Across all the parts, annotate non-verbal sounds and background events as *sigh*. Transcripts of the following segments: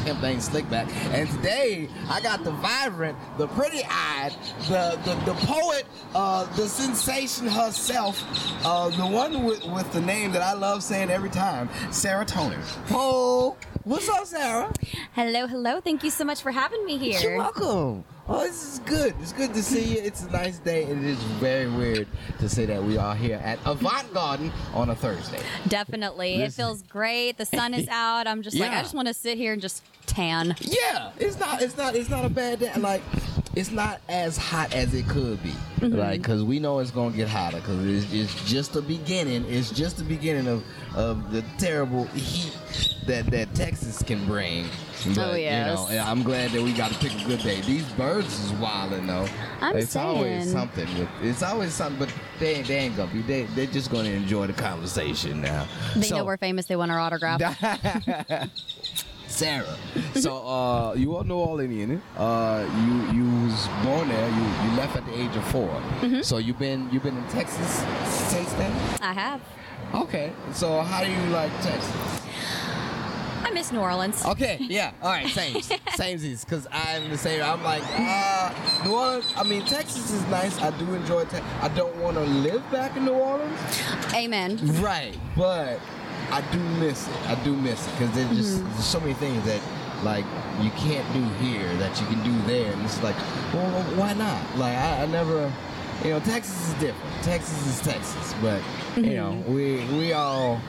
thing pimp named Slickback. And today, I got the vibrant, the pretty-eyed, the, the, the poet, uh, the sensation herself, uh, the one with, with the name that I love saying every time, Sarah Tonin. Oh, what's up, Sarah? Hello, hello. Thank you so much for having me here. You're welcome. Oh, this is good. It's good to see you. It's a nice day, and it is very weird to say that we are here at Avant Garden on a Thursday. Definitely. Listen. It feels great. The sun is *laughs* out. I'm just like, I just want to sit here and just tan. Yeah, it's not. It's not. It's not a bad day. Like, it's not as hot as it could be. Mm-hmm. Like, because we know it's gonna get hotter. Because it's, it's just the beginning. It's just the beginning of of the terrible heat that that Texas can bring. But, Oh, yes. You know, I'm glad that we got to pick a good day. These birds is wilding though. I'm it's always something. With, it's always something. But they ain't, they ain't gonna be. They they're just gonna enjoy the conversation now. They So- know we're famous. They want our autograph. *laughs* *laughs* Sarah. So uh, you are New Orleanian. Uh, you you was born there. You you left at the age of 4 Mm-hmm. So you've been you've been in Texas since then. I have. Okay. So how do you like Texas? I miss New Orleans. Okay. Yeah. All right. Same. *laughs* same Because I'm the same. I'm like uh, New Orleans. I mean Texas is nice. I do enjoy. Te- I don't want to live back in New Orleans. Amen. Right, but I do miss it. I do miss it because there's just mm-hmm. there's so many things that like you can't do here that you can do there, and it's like, well, why not? Like I, I never, you know, Texas is different. Texas is Texas, but you mm-hmm. know, we we all.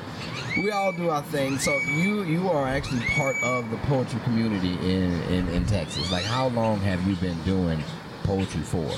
We all do our thing. So you you are actually part of the poetry community in, in, in Texas. Like how long have you been doing poetry for?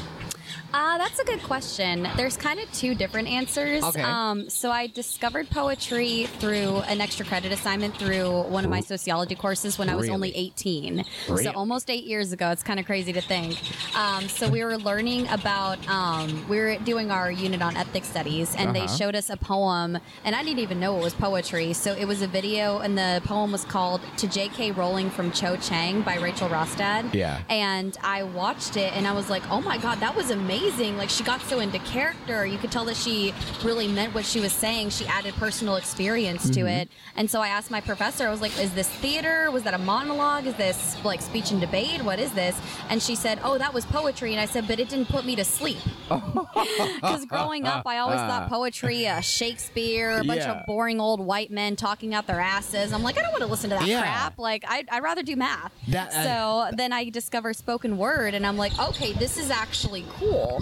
Uh, that's a good question. There's kind of two different answers. Okay. Um, so I discovered poetry through an extra credit assignment through one of my sociology courses when I was only 18. Really? So almost eight years ago. It's kind of crazy to think. Um, so we were learning about, um, we were doing our unit on ethnic studies, and they Uh-huh. showed us a poem, and I didn't even know it was poetry. So it was a video, and the poem was called To J.K. Rowling from Cho Chang by Rachel Rostad. Yeah. And I watched it and I was like, oh my God, that was amazing. Like, she got so into character. You could tell that she really meant what she was saying. She added personal experience to Mm-hmm. it. And so I asked my professor, I was like, is this theater? Was that a monologue? Is this like speech and debate? What is this? And she said, oh, that was poetry. And I said, but it didn't put me to sleep. *laughs* Because growing up, I always thought poetry, uh, Shakespeare, a bunch Yeah. of boring old white men talking out their asses. I'm like, I don't want to listen to that Yeah. crap. Like, I'd, I'd rather do math. That- uh, so then I discover spoken word, and I'm like, okay, this is actually cool.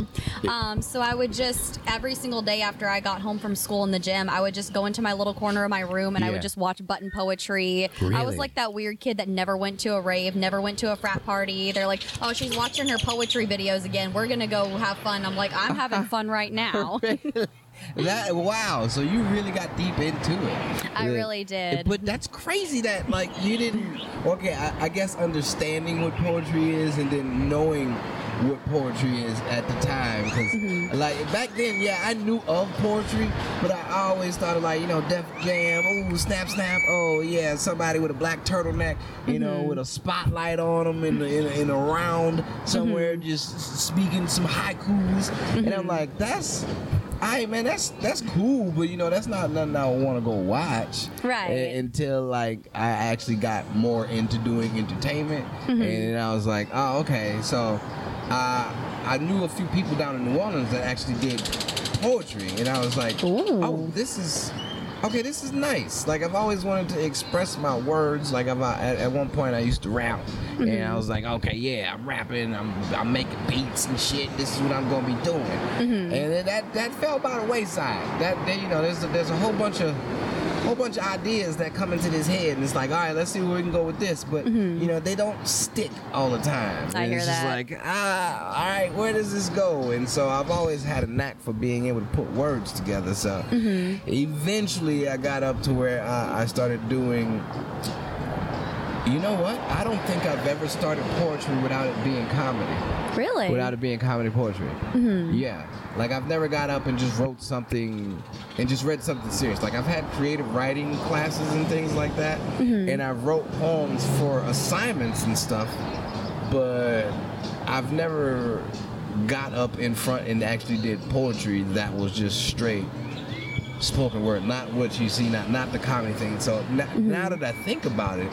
Um, so I would just every single day after I got home from school in the gym, I would just go into my little corner of my room and I would just watch button poetry. I was like that weird kid that never went to a rave, never went to a frat party. They're like, oh, she's watching her poetry videos again. We're gonna go have fun. I'm like, I'm having fun *laughs* right now. *laughs* That wow! So you really got deep into it. I Yeah. really did. But that's crazy that like you didn't. Okay, I, I guess understanding what poetry is and then knowing what poetry is at the time because Mm-hmm. like back then, yeah, I knew of poetry, but I always thought of like you know Def Jam, oh snap snap, oh yeah, somebody with a black turtleneck, you Mm-hmm. know, with a spotlight on them in in, in a round somewhere, Mm-hmm. just speaking some haikus, and I'm like, that's. I man, that's that's cool, but you know that's not nothing I want to go watch. Right. A- until like I actually got more into doing entertainment, and then I was like, oh okay. So uh, I knew a few people down in New Orleans that actually did poetry, and I was like, Ooh. oh, this is. Okay, this is nice. Like I've always wanted to express my words. Like I've, at, at one point I used to rap, and I was like, okay, yeah, I'm rapping. I'm I'm making beats and shit. This is what I'm gonna be doing. And then that that fell by the wayside. That that, you know, there's a, there's a whole bunch of whole bunch of ideas that come into this head, and it's like, all right, let's see where we can go with this. But you know, they don't stick all the time. I And hear it's just that. like, ah, all right, where does this go? And so I've always had a knack for being able to put words together. So eventually, I got up to where I, I started doing. You know what? I don't think I've ever started poetry without it being comedy really? without it being comedy poetry. Mm-hmm. Yeah, like I've never got up and just wrote something and just read something serious. Like I've had creative writing classes and things like that, Mm-hmm. and I wrote poems for assignments and stuff, but I've never got up in front and actually did poetry that was just straight spoken word, not what you see, not not the comedy thing. So n- Mm-hmm. now that I think about it,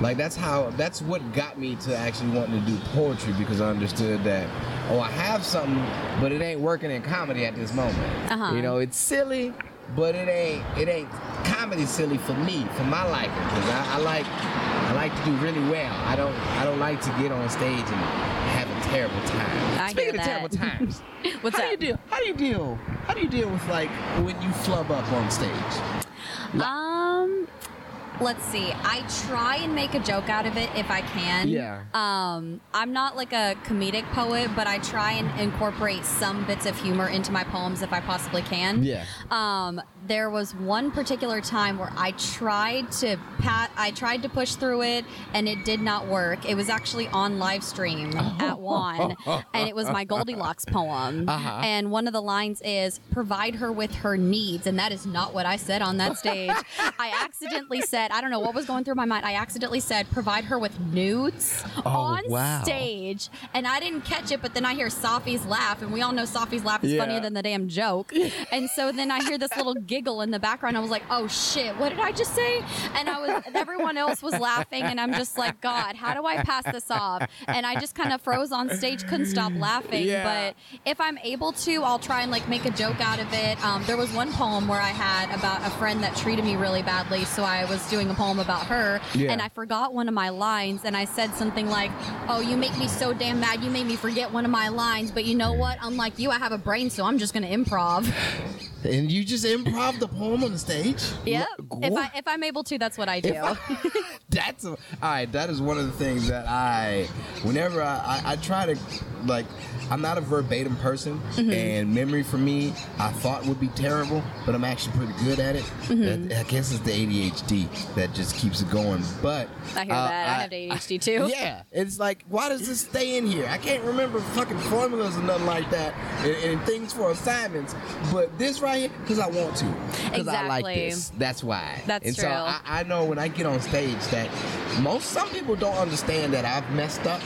like that's how that's what got me to actually wanting to do poetry because I understood that oh I have something, but it ain't working in comedy at this moment. Uh-huh. You know, it's silly, but it ain't it ain't comedy silly for me, for my liking, because I, I like I like to do really well. I don't I don't like to get on stage and have a terrible time. I Speaking of terrible times, *laughs* What's how that? do you deal? How do you deal? How do you deal with like when you flub up on stage? Um, let's see. I try and make a joke out of it if I can. Yeah. Um, I'm not like a comedic poet, but I try and incorporate some bits of humor into my poems if I possibly can. Yeah. Um, there was one particular time where I tried to pat, I tried to push through it, and it did not work. It was actually on live stream at one, and it was my Goldilocks poem. *laughs* Uh-huh. And one of the lines is "provide her with her needs," and that is not what I said on that stage. *laughs* I accidentally said, I don't know what was going through my mind. I accidentally said, "Provide her with nudes" on Oh, wow. stage, and I didn't catch it. But then I hear Safi's laugh, and we all know Safi's laugh is Yeah. funnier than the damn joke. *laughs* and so then I hear this little giggle in the background. I was like, "Oh shit, what did I just say?" And I was, everyone else was laughing, and I'm just like, "God, how do I pass this off?" And I just kind of froze on stage, couldn't stop laughing. Yeah. But if I'm able to, I'll try and like make a joke out of it. Um, there was one poem where I had about a friend that treated me really badly, so I was doing a poem about her, Yeah. and I forgot one of my lines, and I said something like, "Oh, you make me so damn mad, you made me forget one of my lines." But you know what? Unlike you, I have a brain, so I'm just gonna improv. And you just improv the poem on the stage? Yeah, If I if I'm able to, that's what I do. I- *laughs* that's a, all right. That is one of the things that I, whenever I, I, I try to, like, I'm not a verbatim person, Mm-hmm. and memory for me, I thought would be terrible, but I'm actually pretty good at it. Mm-hmm. That- I guess it's the ADHD that just keeps it going. But I hear uh, that. I have ADHD too. *laughs* Yeah, it's like, why does this stay in here? I can't remember fucking formulas or nothing like that, and, and things for assignments. But this right because I want to, because I like Exactly. this. That's why. That's and So. I, I know when I get on stage that most some people don't understand that I've messed up,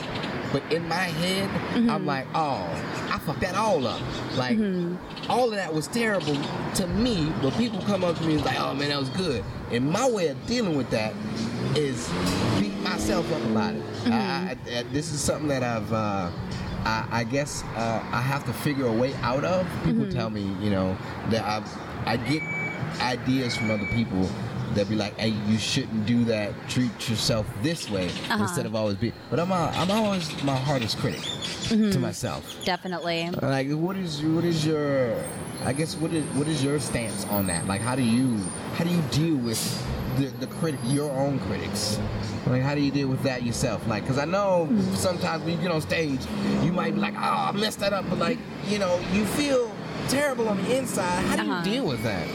but in my head, Mm-hmm. I'm like, oh, I fucked that all up. Like Mm-hmm. all of that was terrible to me, but people come up to me and like, oh man, that was good. And my way of dealing with that is beat myself up about it. Mm-hmm. I, I, I- this is something that I've. Uh, I, I guess uh, I have to figure a way out of. People Mm-hmm. tell me, you know, that I I get ideas from other people that be like, "Hey, you shouldn't do that. Treat yourself this way Uh-huh. instead of always be." But I'm a, I'm always my hardest critic Mm-hmm. to myself. Definitely. Like, what is what is your? I guess what is what is your stance on that? Like, how do you how do you deal with the the critic, your own critics? Like, how do you deal with that yourself? Like, because I know sometimes when you get on stage, you might be like, "Oh, I messed that up," but like, you know, you feel terrible on the inside. How do you Uh-huh. deal with that?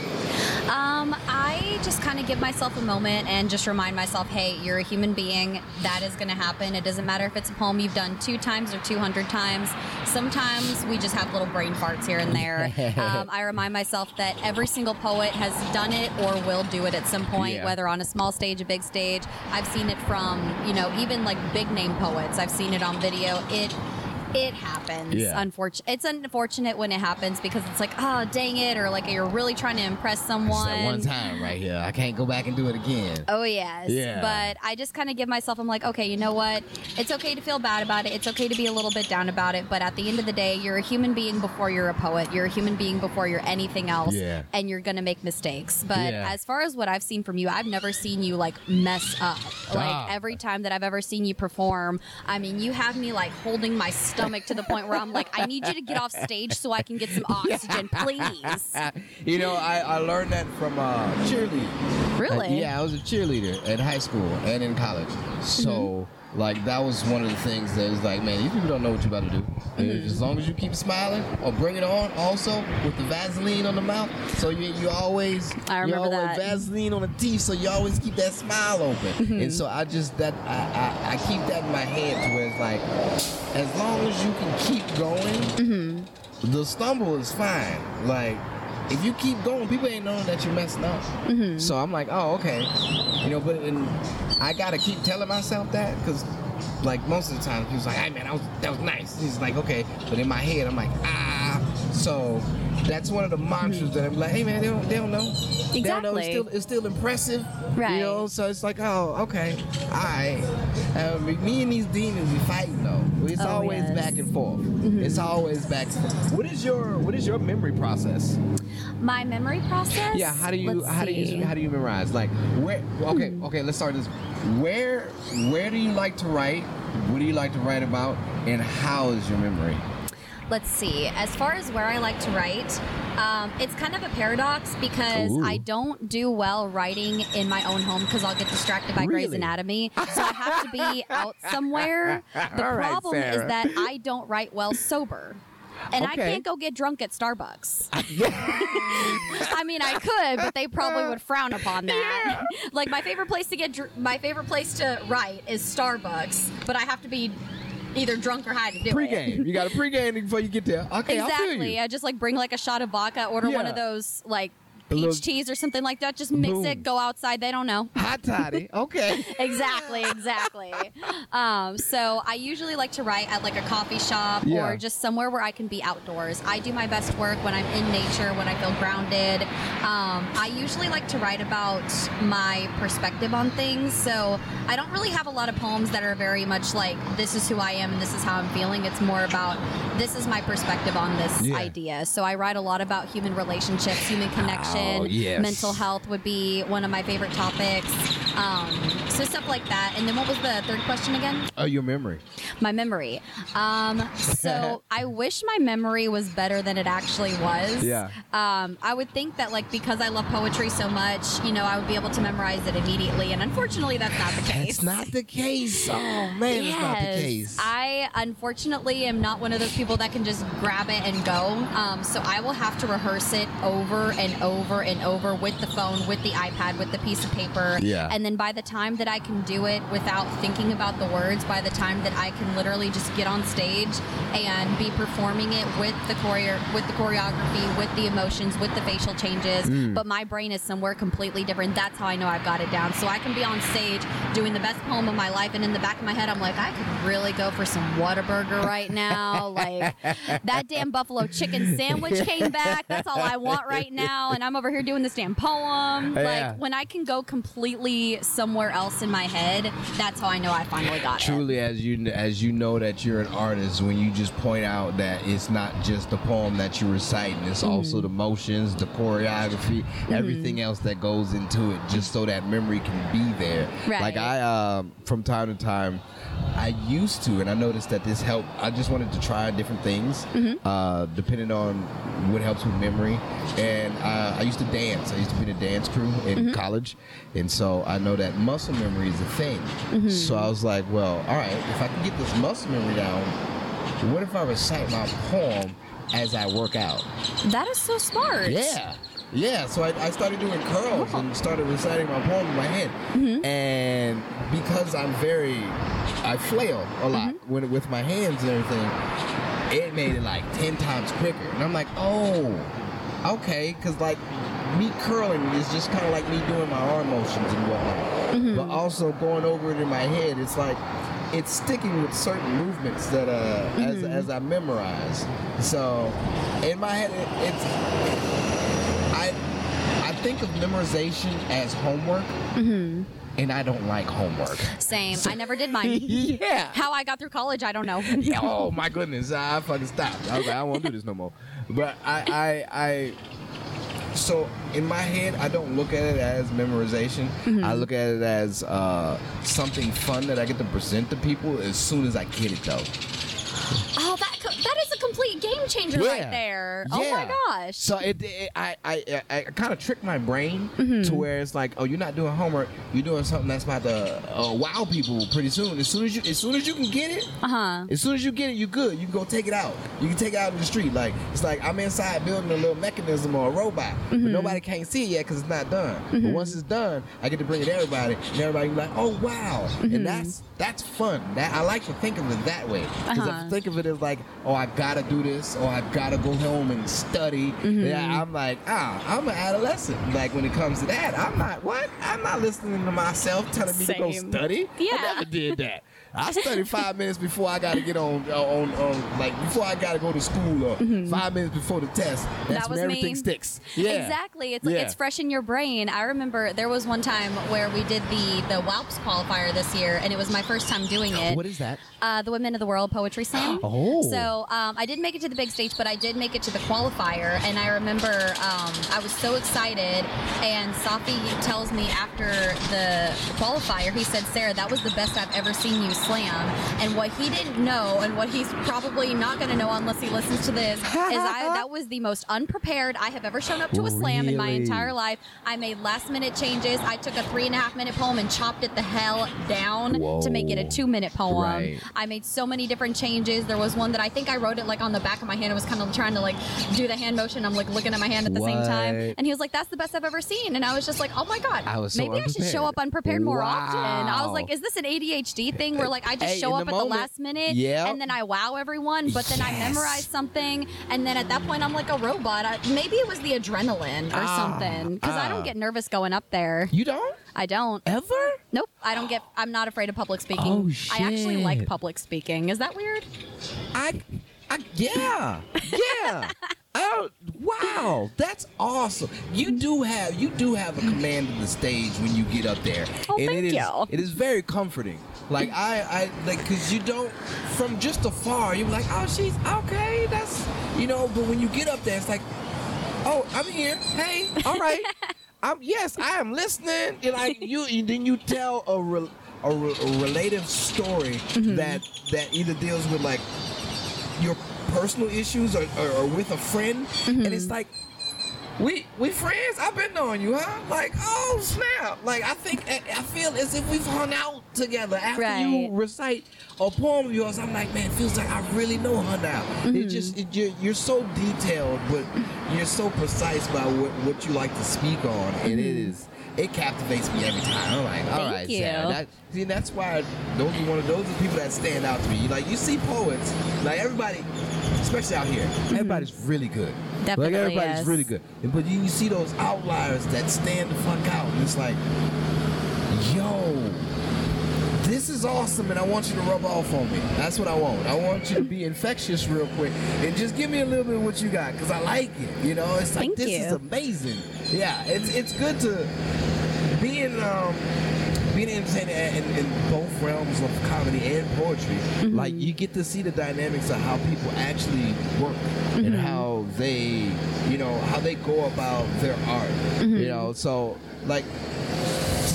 Um, I just kind of give myself a moment and just remind myself, hey, you're a human being. That is going to happen. It doesn't matter if it's a poem you've done two times or 200 times. Sometimes we just have little brain farts here and there. *laughs* um, I remind myself that every single poet has done it or will do it at some point, Yeah. whether on a small stage, a big stage. I've seen it from, you know, even like big name poets. I've seen it on video. It it happens. Yeah. Unfortunate. It's unfortunate when it happens because it's like, oh, dang it, or like you're really trying to impress someone. that one time right here. I can't go back and do it again. Oh yes. Yeah. But I just kind of give myself. I'm like, okay, you know what? It's okay to feel bad about it. It's okay to be a little bit down about it. But at the end of the day, you're a human being before you're a poet. You're a human being before you're anything else. Yeah. And you're gonna make mistakes. But Yeah. as far as what I've seen from you, I've never seen you like mess up. Like ah. every time that I've ever seen you perform, I mean, you have me like holding my stomach to the point where I'm like, I need you to get off stage so I can get some oxygen, please. *laughs* you know, I, I learned that from uh, cheerleading. Really? Uh, yeah, I was a cheerleader at high school and in college. So, Mm-hmm. Like, that was one of the things that was like, man, these people don't know what you're about to do. Mm-hmm. As long as you keep smiling or bring it on, also with the Vaseline on the mouth, so you you always I you remember always that. Vaseline on the teeth, so you always keep that smile open. Mm-hmm. And so I just that I, I I keep that in my head to where it's like, as long as you can keep going Mm-hmm. the stumble is fine. Like, if you keep going, people ain't knowing that you're messing up. Mm-hmm. So I'm like, oh, okay. You know, but and I gotta keep telling myself that because, like, most of the time, he was like, hey, man, that was, that was nice. He's like, okay. But in my head, I'm like, ah. So that's one of the mantras that I'm like, hey man, they don't, they don't know. They don't know. It's still, it's still impressive. Right. You know, so it's like, oh, okay, all right. Uh, me and these demons, we fighting though. It's Oh, always yes. Mm-hmm. back and forth. It's always back. And forth. What is your What is your memory process? My memory process. Yeah, how do you Let's how do you how do you memorize? Like where okay, okay, let's start this. Where where do you like to write? What do you like to write about? And how is your memory? Let's see. As far as where I like to write, um, it's kind of a paradox because Ooh. I don't do well writing in my own home because I'll get distracted by Grey's Really? Anatomy. So I have to be *laughs* out somewhere. The All right, problem is that I don't write well sober. And I can't go get drunk at Starbucks. *laughs* I mean, I could, but they probably would frown upon that. like my favorite place to get dr- my favorite place to write is Starbucks, but I have to be either drunk or high to do it. Pre-game. You got a pre-game before you get there. Okay, I feel Exactly. you. I just like bring like a shot of vodka, order one of those like peach little- teas or something like that. Just mix Boom. it, go outside. They don't know. Hot toddy. *laughs* Okay. exactly, exactly. Um, so I usually like to write at like a coffee shop Yeah. or just somewhere where I can be outdoors. I do my best work when I'm in nature, when I feel grounded. Um, I usually like to write about my perspective on things. So I don't really have a lot of poems that are very much like this is who I am and this is how I'm feeling. It's more about this is my perspective on this Yeah. idea. So I write a lot about human relationships, human Oh, yes. mental health would be one of my favorite topics. Um, so stuff like that. And then what was the third question again? Oh, your memory. My memory. Um, so *laughs* I wish my memory was better than it actually was. Yeah. Um, I would think that like because I love poetry so much, you know, I would be able to memorize it immediately. And unfortunately, that's not the case. It's not the case. Oh man, it's not the case. I unfortunately am not one of those people that can just grab it and go. Um, so I will have to rehearse it over and over and over with the phone, with the iPad, with the piece of paper. Yeah. And then by the time that I can do it without thinking about the words, by the time that I can literally just get on stage and be performing it with the choreo- with the choreography, with the emotions, with the facial changes, Mm. but my brain is somewhere completely different. That's how I know I've got it down. So I can be on stage doing the best poem of my life, and in the back of my head, I'm like, I could really go for some Whataburger right now. *laughs* like that damn buffalo chicken sandwich came back. That's all I want right now, and I'm over here doing this damn poem. Yeah. Like when I can go completely somewhere else in my head, that's how I know I finally got it. Truly, as you as you know that you're an artist, when you just point out that it's not just the poem that you're reciting, it's Mm-hmm. also the motions, the choreography, everything else that goes into it, just so that memory can be there. Right. Like I, um, from time to time, I used to, and I noticed that this helped. I just wanted to try different things, Mm-hmm. uh, depending on what helps with memory. And uh, I used to dance. I used to be in a dance crew in Mm-hmm. college, and so I know that muscle memory is a thing. Mm-hmm. So I was like, well, all right, if I can get this muscle memory down, what if I recite my poem as I work out? That is so smart. Yeah. Yeah, so I, I started doing curls and started reciting my poem in my head. Mm-hmm. And because I'm very, I flail a lot Mm-hmm. when, with my hands and everything, it made it like 10 times quicker. And I'm like, oh, okay, because like me curling is just kind of like me doing my arm motions and whatnot. Mm-hmm. But also going over it in my head, it's like, it's sticking with certain movements that uh, as, Mm-hmm. as I memorize. So in my head, it, it's I I think of memorization as homework, and I don't like homework. Same. I never did mine. *laughs* yeah. How I got through college, I don't know. *laughs* oh my goodness, I fucking stopped. I was like, I won't do this no more. But I, I, I. So in my head, I don't look at it as memorization. I look at it as uh, something fun that I get to present to people as soon as I get it, though. Oh, that that is a complete game changer right there. Oh my gosh. So it, it I I, I, kind of trick my brain Mm-hmm. to where it's like, oh, you're not doing homework. You're doing something that's about to uh, wow people pretty soon. As soon as you as soon as you can get it, Uh huh. as soon as you get it, you good. You can go take it out. You can take it out in the street. Like it's like I'm inside building a little mechanism or a robot, but Mm-hmm. nobody can't see it yet because it's not done. But once it's done, I get to bring it to everybody, and everybody be like, "Oh wow!" Mm-hmm. And that's that's fun. That I like to think of it that way because Uh-huh. I think of it as like, "Oh, I gotta do this," or "I gotta go home and study." Mm-hmm. Yeah, I'm like, ah, I'm an adolescent. Like when it comes to that, I'm not what? I'm not listening to myself telling me to go study. Yeah. I never did that. I study five minutes before I got to get on, on, on, like before I got to go to school or five minutes before the test. That's Mm-hmm. That was when everything me. sticks. Yeah. Exactly. It's Yeah. it's fresh in your brain. I remember there was one time where we did the the WOWPS qualifier this year, and it was my first time doing it. What is that? Uh, the Women of the World Poetry Slam. *gasps* Oh. So um, I didn't make it to the big stage, but I did make it to the qualifier, and I remember um, I was so excited. And Safi tells me after the qualifier, he said, "Sarah, that was the best I've ever seen you slam." And what he didn't know, and what he's probably not going to know unless he listens to this, is I *laughs* that was the most unprepared I have ever shown up to a slam in my entire life. I made last minute changes. I took a three and a half minute poem and chopped it the hell down to make it a two minute poem. Right. I made so many different changes. There was one that I think I wrote it like on the back of my hand. I was kind of trying to like do the hand motion. I'm like looking at my hand at the same time. And he was like, "That's the best I've ever seen." And I was just like, "Oh my god, I so maybe I should show up unprepared more often." I was like, "Is this an ADHD thing where like I just Hey, show up the at the last minute Yep. and then I wow everyone, but then I memorize something and then at that point I'm like a robot. I, maybe it was the adrenaline or Ah, something because I ah. don't get nervous going up there. You don't I don't. ever? Nope. I don't get. I'm not afraid of public speaking. Oh, shit. I actually like public speaking. Is that weird? I, I yeah, yeah. *laughs* Oh wow, that's awesome. You do have you do have a command of the stage when you get up there, Oh, and thank it is you. it is very comforting. Like I I like because you don't from just afar you're like oh she's okay that's you know but when you get up there it's like oh I'm here hey all right *laughs* I'm yes I am listening. Like *laughs* you and then you tell a re, a, re, a relative story Mm-hmm. that that either deals with like your personal issues or, or, or with a friend. And it's like we we friends? I've been knowing you huh? Like oh snap. Like i think i, I feel as if we've hung out together. After you recite a poem of yours i'm like man it feels like i really know her now. It mm-hmm. just it, you're, you're so detailed but you're so precise about what, what you like to speak on and it mm-hmm. is it captivates me every time. I'm like, all Thank right, you. Sarah. That, see, that's why those are one of those are people that stand out to me. Like you see poets, like everybody, especially out here, everybody's really good. Mm-hmm. Definitely like everybody's is. really good. But you, you see those outliers that stand the fuck out, and it's like, yo, this is awesome, and I want you to rub off on me. That's what I want. I want you to be infectious real quick, and just give me a little bit of what you got, cause I like it. You know, it's like Thank this is amazing. Yeah, it's it's good to be in um being entertained in, in, both realms of comedy and poetry. Mm-hmm. Like you get to see the dynamics of how people actually work and Mm-hmm. how they, you know, how they go about their art. Mm-hmm. You know, so like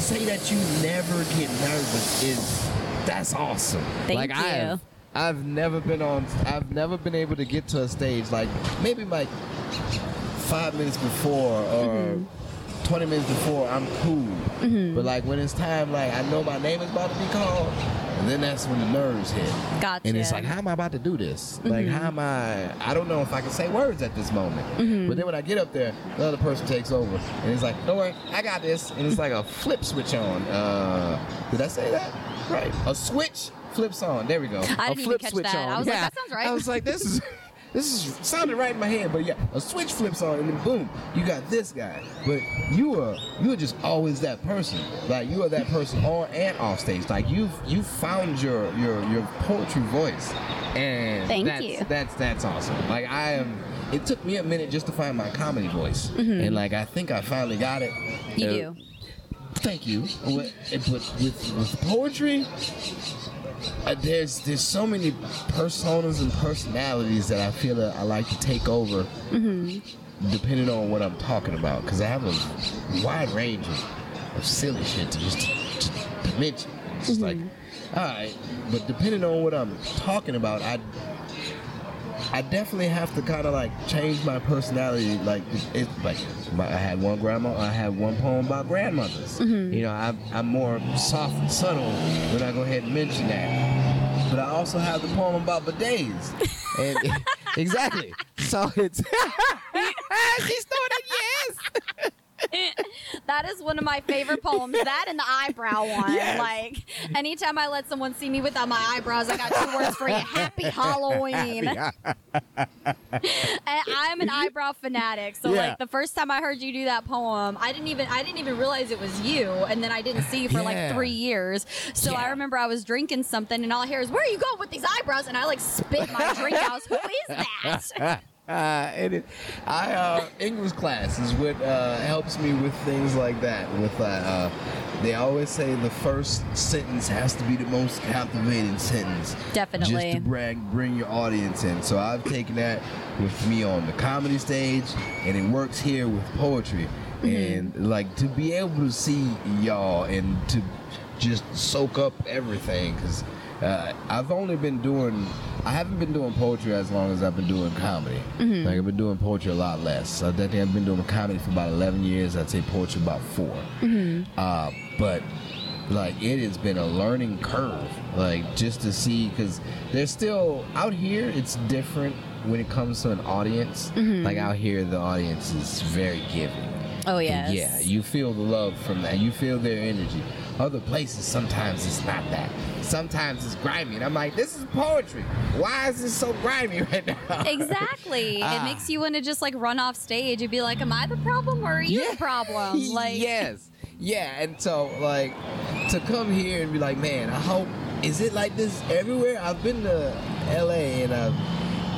say that you never get nervous is that's awesome. Thank like I've, I've never been on I've never been able to get to a stage like maybe like five minutes before or mm-hmm. 20 minutes before I'm cool. Mm-hmm. But like when it's time like I know my name is about to be called and then that's when the nerves hit. Gotcha. And it's like, how am I about to do this? Like, mm-hmm. how am I? I don't know if I can say words at this moment. Mm-hmm. But then when I get up there, the other person takes over, and it's like, don't worry, I got this. And it's like a flip switch on. Uh, did I say that? Right. A switch flips on. There we go. I a didn't even flip catch switch that. on. I was like, Yeah. that sounds right. I was like, this is. *laughs* This is sounded right in my head, but yeah, a switch flips on, and then boom, you got this guy. But you are you are just always that person. Like you are that person on and off stage. Like you've you found your your your poetry voice, and Thank that's, you. That's that's awesome. Like I am. It took me a minute just to find my comedy voice, and like I think I finally got it. Mm-hmm. You Uh, do. Thank you. But but with with poetry, uh, there's there's so many personas and personalities that I feel that I like to take over, depending on what I'm talking about. Because I have a wide range of, of silly shit to just to, to mention. It's just like, all right, but depending on what I'm talking about, I I definitely have to kind of like change my personality. Like it's like my, I had one grandma, I had one poem about grandmothers. Mm-hmm. You know, I'm, I'm more soft and subtle when I go ahead and mention that. But I also have the poem about bidets. *laughs* And *laughs* exactly. So it's she's doing it. Yes. *laughs* *laughs* That is one of my favorite poems. That and the eyebrow *laughs* one. Yes. Like anytime I let someone see me without my eyebrows, I got two words for you. Happy *laughs* Halloween. Yeah. I'm an eyebrow fanatic. So Yeah. like the first time I heard you do that poem, I didn't even I didn't even realize it was you. And then I didn't see you for Yeah. like three years. So I remember I was drinking something and all I hear is, Where are you going with these eyebrows? And I like spit my drink out. Who is that? Uh, it is. I uh, English class is what uh, helps me with things like that. With uh, uh, they always say the first sentence has to be the most captivating sentence. Definitely. Just to brag, bring your audience in. So I've taken that with me on the comedy stage, and it works here with poetry. And like to be able to see y'all and to just soak up everything because uh, I've only been doing I haven't been doing poetry as long as I've been doing comedy. Like I've been doing poetry a lot less. I think I've been doing comedy for about 11 years. I'd say poetry about 4 Uh, but like it has been a learning curve. Like just to see because there's still out here it's different when it comes to an audience. Like out here the audience is very giving. Oh yeah. Yeah, you feel the love from that. You feel their energy. Other places, sometimes it's not that. Sometimes it's grimy. And I'm like, this is poetry. Why is this so grimy *laughs* right now? Exactly. Ah. It makes you want to just like run off stage and be like, Am I the problem or are you Yeah. the problem? *laughs* Like yes. Yeah, and so like to come here and be like, man, I hope is it like this everywhere? I've been to LA and I've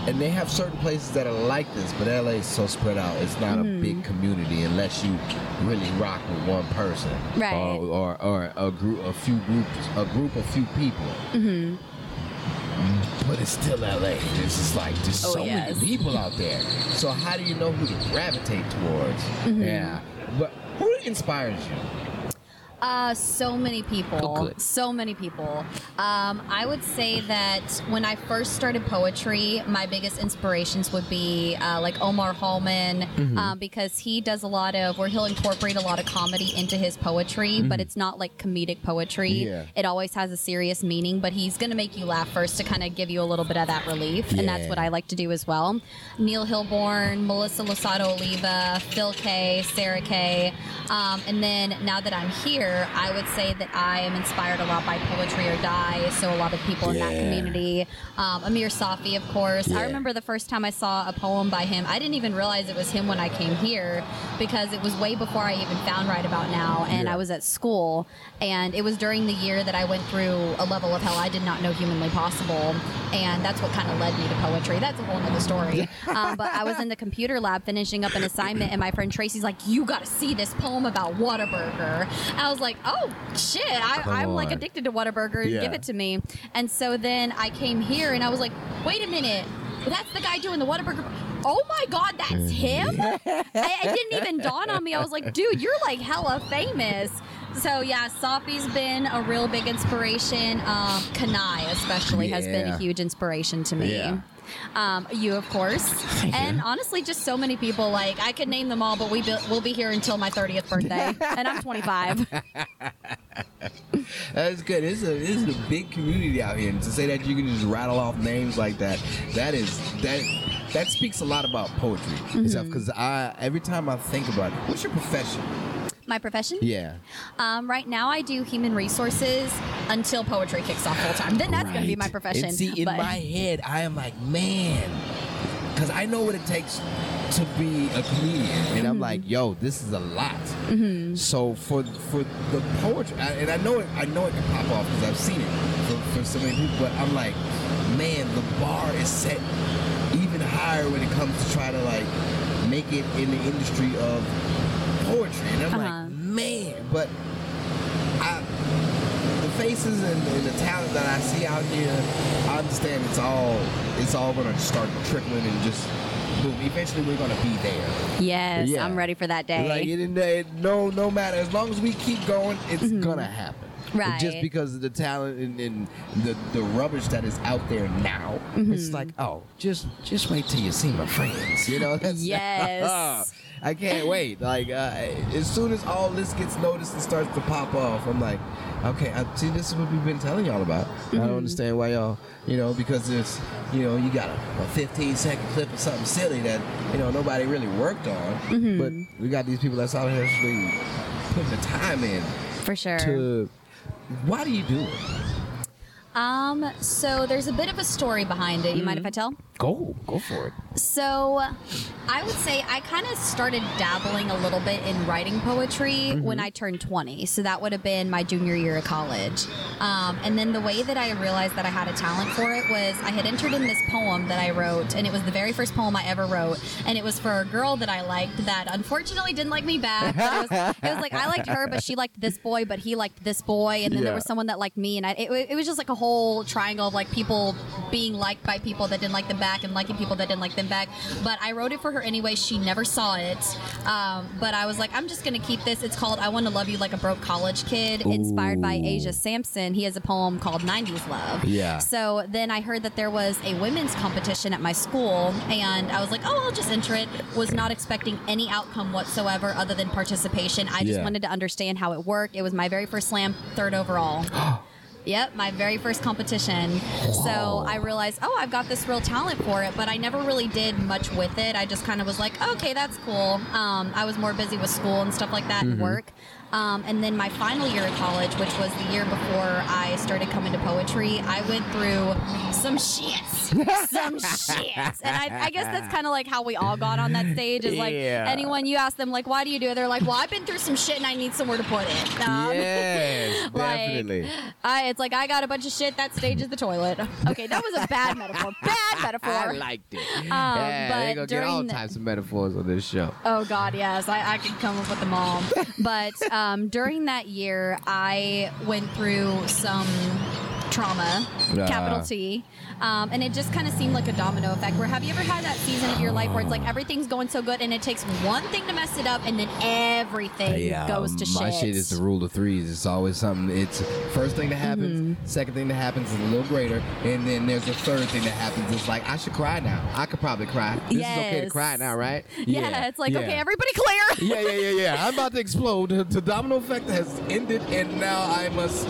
and they have certain places that are like this, but LA is so spread out. It's not a Mm-hmm. big community unless you really rock with one person, Right. Or, or, or a group, a few groups, a group of few people. Mm-hmm. But it's still LA. There's just like there's Oh, so yes. many people out there. So how do you know who to gravitate towards? Mm-hmm. Yeah. But who inspires you? Uh, so many people. Oh. So many people. Um, I would say that when I first started poetry, my biggest inspirations would be uh, like Omar Holmon, Mm-hmm. um, because he does a lot of where he'll incorporate a lot of comedy into his poetry, but it's not like comedic poetry. Mm-hmm. Yeah. It always has a serious meaning, but he's gonna make you laugh first to kind of give you a little bit of that relief, and that's what I like to do as well. Neil Hilborn, Melissa Lozada Oliva, Phil Kaye, Sarah Kay, um, and then now that I'm here, I would say that I am inspired a lot by Poetry or Die. So a lot of people in that community, um, Amir Safi, of course. Yeah. I remember the first time I saw a poem by him. I didn't even realize it was him when I came here because it was way before I even found Right About Now, and Yeah. I was at school, and it was during the year that I went through a level of hell I did not know humanly possible, and that's what kind of led me to poetry. That's a whole other story. *laughs* um, but I was in the computer lab finishing up an assignment, and my friend Tracy's like, "You got to see this poem about Whataburger." I was like, "Oh shit, I, I'm like addicted to Whataburger. Yeah. Give it to me." And so then I came here, and I was like, "Wait a minute." That's the guy doing the Whataburger. Oh my God, that's him! *laughs* I, it didn't even dawn on me. I was like, dude, you're like hella famous. So yeah, Safi's been a real big inspiration. Um, Kanai especially has been a huge inspiration to me. Yeah. Um, you of course, *laughs* and honestly, just so many people. Like I could name them all, but we be, we'll be here until my 30th birthday, *laughs* and I'm 25. *laughs* That's good. It's a it's a big community out here, and to say that you can just rattle off names like that, that is that that speaks a lot about poetry itself. Because I every time I think about it, what's your profession? My profession? Yeah. Um, right now, I do human resources until poetry kicks off full time. Then that's going to be my profession. And see, in but- my head, I am like, man, because I know what it takes to be a comedian, and I'm Mm-hmm. like, yo, this is a lot. So for for the poetry, I- and I know it, I know it can pop off because I've seen it for, for so many people, but I'm like, man, the bar is set higher when it comes to try to like make it in the industry of poetry, and I'm Uh-huh. like, man, but I the faces and, and the talent that I see out here, I understand it's all it's all gonna start trickling and just boom. Eventually, we're gonna be there. yes, Yeah. I'm ready for that day. Like it, it, no, no matter as long as we keep going, it's gonna happen. Mm-hmm. Right. Just because of the talent and, and the the rubbish that is out there now, Mm-hmm. it's like, oh, just just wait till you see my friends. You know? *laughs* That's, Yes. *laughs* I can't wait. Like uh, as soon as all this gets noticed and starts to pop off, I'm like, okay, I see. This is what we've been telling y'all about. I Mm-hmm. don't understand why y'all, you know, because it's, you know, you got a, a 15 second clip of something silly that you know nobody really worked on, Mm-hmm. but we got these people that's out here putting the time in For sure. to. Why do you do it? Um, so there's a bit of a story behind it. You mind if I tell? Go, go for it. So, I would say I kind of started dabbling a little bit in writing poetry when I turned 20. So, that would have been my junior year of college. Um, and then the way that I realized that I had a talent for it was I had entered in this poem that I wrote, and it was the very first poem I ever wrote. And it was for a girl that I liked that unfortunately didn't like me back. It, was, it was like I liked her, but she liked this boy, but he liked this boy. And then there was someone that liked me. And I, it, it was just like a whole triangle of like people being liked by people that didn't like them back and liking people that didn't like them back. But I wrote it for her anyway. She never saw it. Um, but I was like, I'm just going to keep this. It's called I Want to Love You Like a Broke College Kid, inspired by Asia Samson. He has a poem called 90s Love. Yeah. So then I heard that there was a women's competition at my school, and I was like, oh, I'll just enter it. Was not expecting any outcome whatsoever other than participation. I just Yeah. wanted to understand how it worked. It was my very first slam, third overall. *gasps* Yep, my very first competition. So I realized, oh, I've got this real talent for it, but I never really did much with it. I just kind of was like, okay, that's cool. Um, I was more busy with school and stuff like that and work. Um, and then my final year of college, which was the year before I started coming to poetry, I went through some shits, *laughs* some shits, and I, I guess that's kind of like how we all got on that stage. Is like Yeah. anyone you ask them like, why do you do it? They're like, well, I've been through some shit and I need somewhere to put it. *laughs* Um, yes, *laughs* like, definitely. I, it's like I got a bunch of shit. That stage is the toilet. Okay, that was a bad metaphor. Bad metaphor. I liked it. Um, yeah, but get all during the- types of metaphors on this show. Oh God, yes, I, I could come up with them all. But um, during that year, I went through some trauma, Ah. capital T, um, and it just kind of seemed like a domino effect. Where have you ever had that season of your life where it's like everything's going so good, and it takes one thing to mess it up, and then everything goes to my shit. My shit is the rule of threes. It's always something. It's first thing that happens, Mm-hmm. second thing that happens is a little greater, and then there's a third thing that happens. It's like I should cry now. I could probably cry. This is okay to cry now, right? yeah, it's like yeah. okay, everybody clear. *laughs* yeah, yeah, yeah, yeah. I'm about to explode. The domino effect has ended, and now I must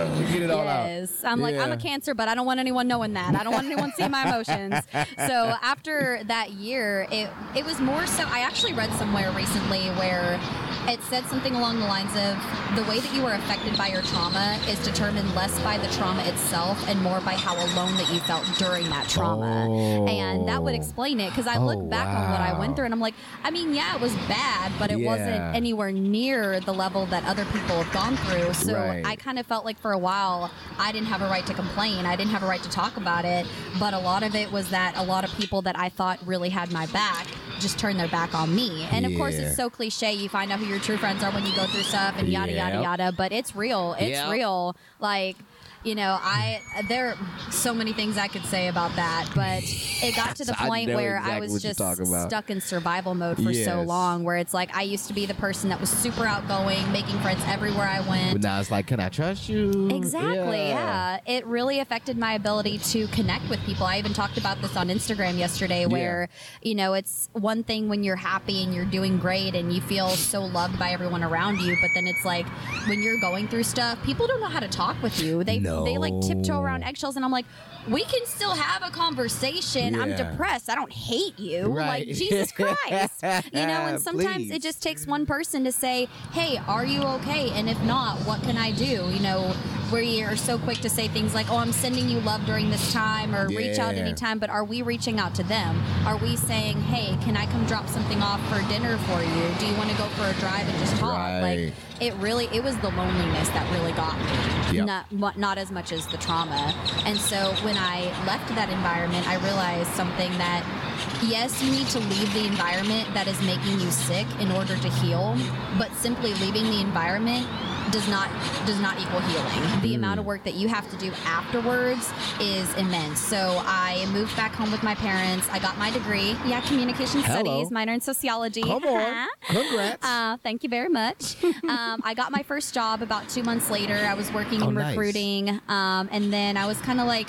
*laughs* uh, get it all out. Yes. I'm like, I'm a cancer, but I don't want anyone knowing that. I don't want anyone seeing my emotions. *laughs* So after that year, it it was more so I actually read somewhere recently where it said something along the lines of the way that you are affected by your trauma is determined less by the trauma itself and more by how alone that you felt during that trauma. And that would Oh. explain it because I Oh, look back on what I went through and I'm like, I mean, yeah, it was bad, but it wasn't anywhere near the level that other people have gone through. So Right. I kind of felt like for a while I didn't have a right to complain. I didn't have a right to talk about it. But a lot of it was that a lot of people that I thought really had my back just turned their back on me. And of course, it's so cliche. You find out who your true friends are when you go through stuff and yada, yada, yada. But it's real. It's Yep. real. Like, you know, I there are so many things I could say about that, but it got to the *laughs* I point know where I was just stuck in survival mode for so long, where it's like I used to be the person that was super outgoing, making friends everywhere I went. But now it's like, can I trust you? Exactly, yeah. It really affected my ability to connect with people. I even talked about this on Instagram yesterday where, you know, it's one thing when you're happy and you're doing great and you feel so loved by everyone around you, but then it's like when you're going through stuff, people don't know how to talk with you. They they like tiptoe around eggshells and I'm like, we can still have a conversation. I'm depressed. I don't hate you. Right. Like Jesus *laughs* Christ. you know, and sometimes Please. it just takes one person to say, "Hey, are you okay?" And if not, what can I do? You know, we are so quick to say things like, "Oh, I'm sending you love during this time," or "Reach out anytime." But are we reaching out to them? Are we saying, "Hey, can I come drop something off for dinner for you? Do you want to go for a drive and just talk?" Right. Like it really, it was the loneliness that really got me. Yep. Not not as much as the trauma. And so when I left that environment, I realized something that yes, you need to leave the environment that is making you sick in order to heal, but simply leaving the environment does not does not equal healing. The amount of work that you have to do afterwards is immense. So I moved back home with my parents. I got my degree. Yeah, communication Hello. studies, minor in sociology. Come on. *laughs* Congrats. Uh, thank you very much. *laughs* um, I got my first job about two months later. I was working Oh, in nice. recruiting, um, and then I was kind of like,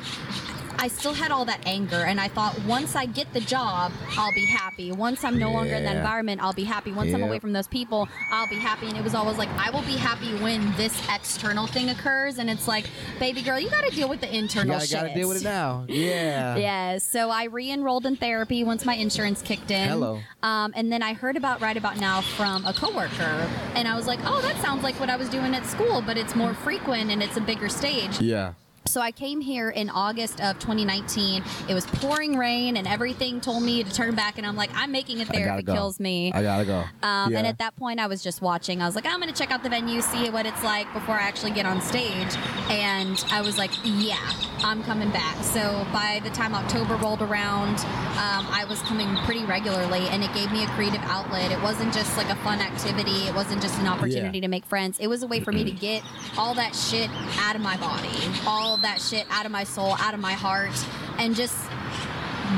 I still had all that anger, and I thought once I get the job, I'll be happy. Once I'm no longer in that environment, I'll be happy. Once I'm away from those people, I'll be happy. And it was always like, I will be happy when this external thing occurs. And it's like, baby girl, you got to deal with the internal shit. gotta deal with it now. Yeah. *laughs* Yeah, so I re-enrolled in therapy once my insurance kicked in. Hello. Um, and then I heard about right about now from a coworker, and I was like, "Oh, that sounds like what I was doing at school, but it's more frequent and it's a bigger stage." Yeah. So I came here in August of 2019. It was pouring rain, and everything told me to turn back. And I'm like, I'm making it there if it go. kills me. I gotta go. Um, yeah. And at that point, I was just watching. I was like, I'm to check out the venue, see what it's like before I actually get on stage. And I was like, yeah, I'm coming back. So by the time October rolled around, um, I was coming pretty regularly, and it gave me a creative outlet. It wasn't just like a fun activity, it wasn't just an opportunity Yeah. to make friends. It was a way for me to *clears throat* get all that shit out of my body, all that shit out of my soul, out of my heart, and just.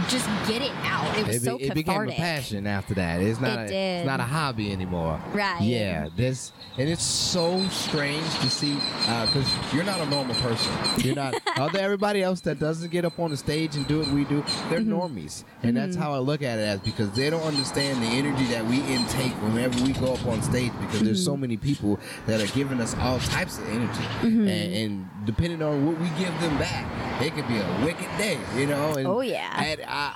Just get it out. It was it, be- so it became a passion after that. It's not It a, did. it's not a hobby anymore. Right. Yeah. This and it's so strange to see because you're not a normal person. You're not. *laughs* Although everybody else that doesn't get up on the stage and do what we do, they're Mm-hmm. normies, and that's how I look at it as because they don't understand the energy that we intake whenever we go up on stage because there's Mm-hmm. so many people that are giving us all types of energy, Mm-hmm. and, and depending on what we give them back, it could be a wicked day, you know. And Oh, yeah. and I,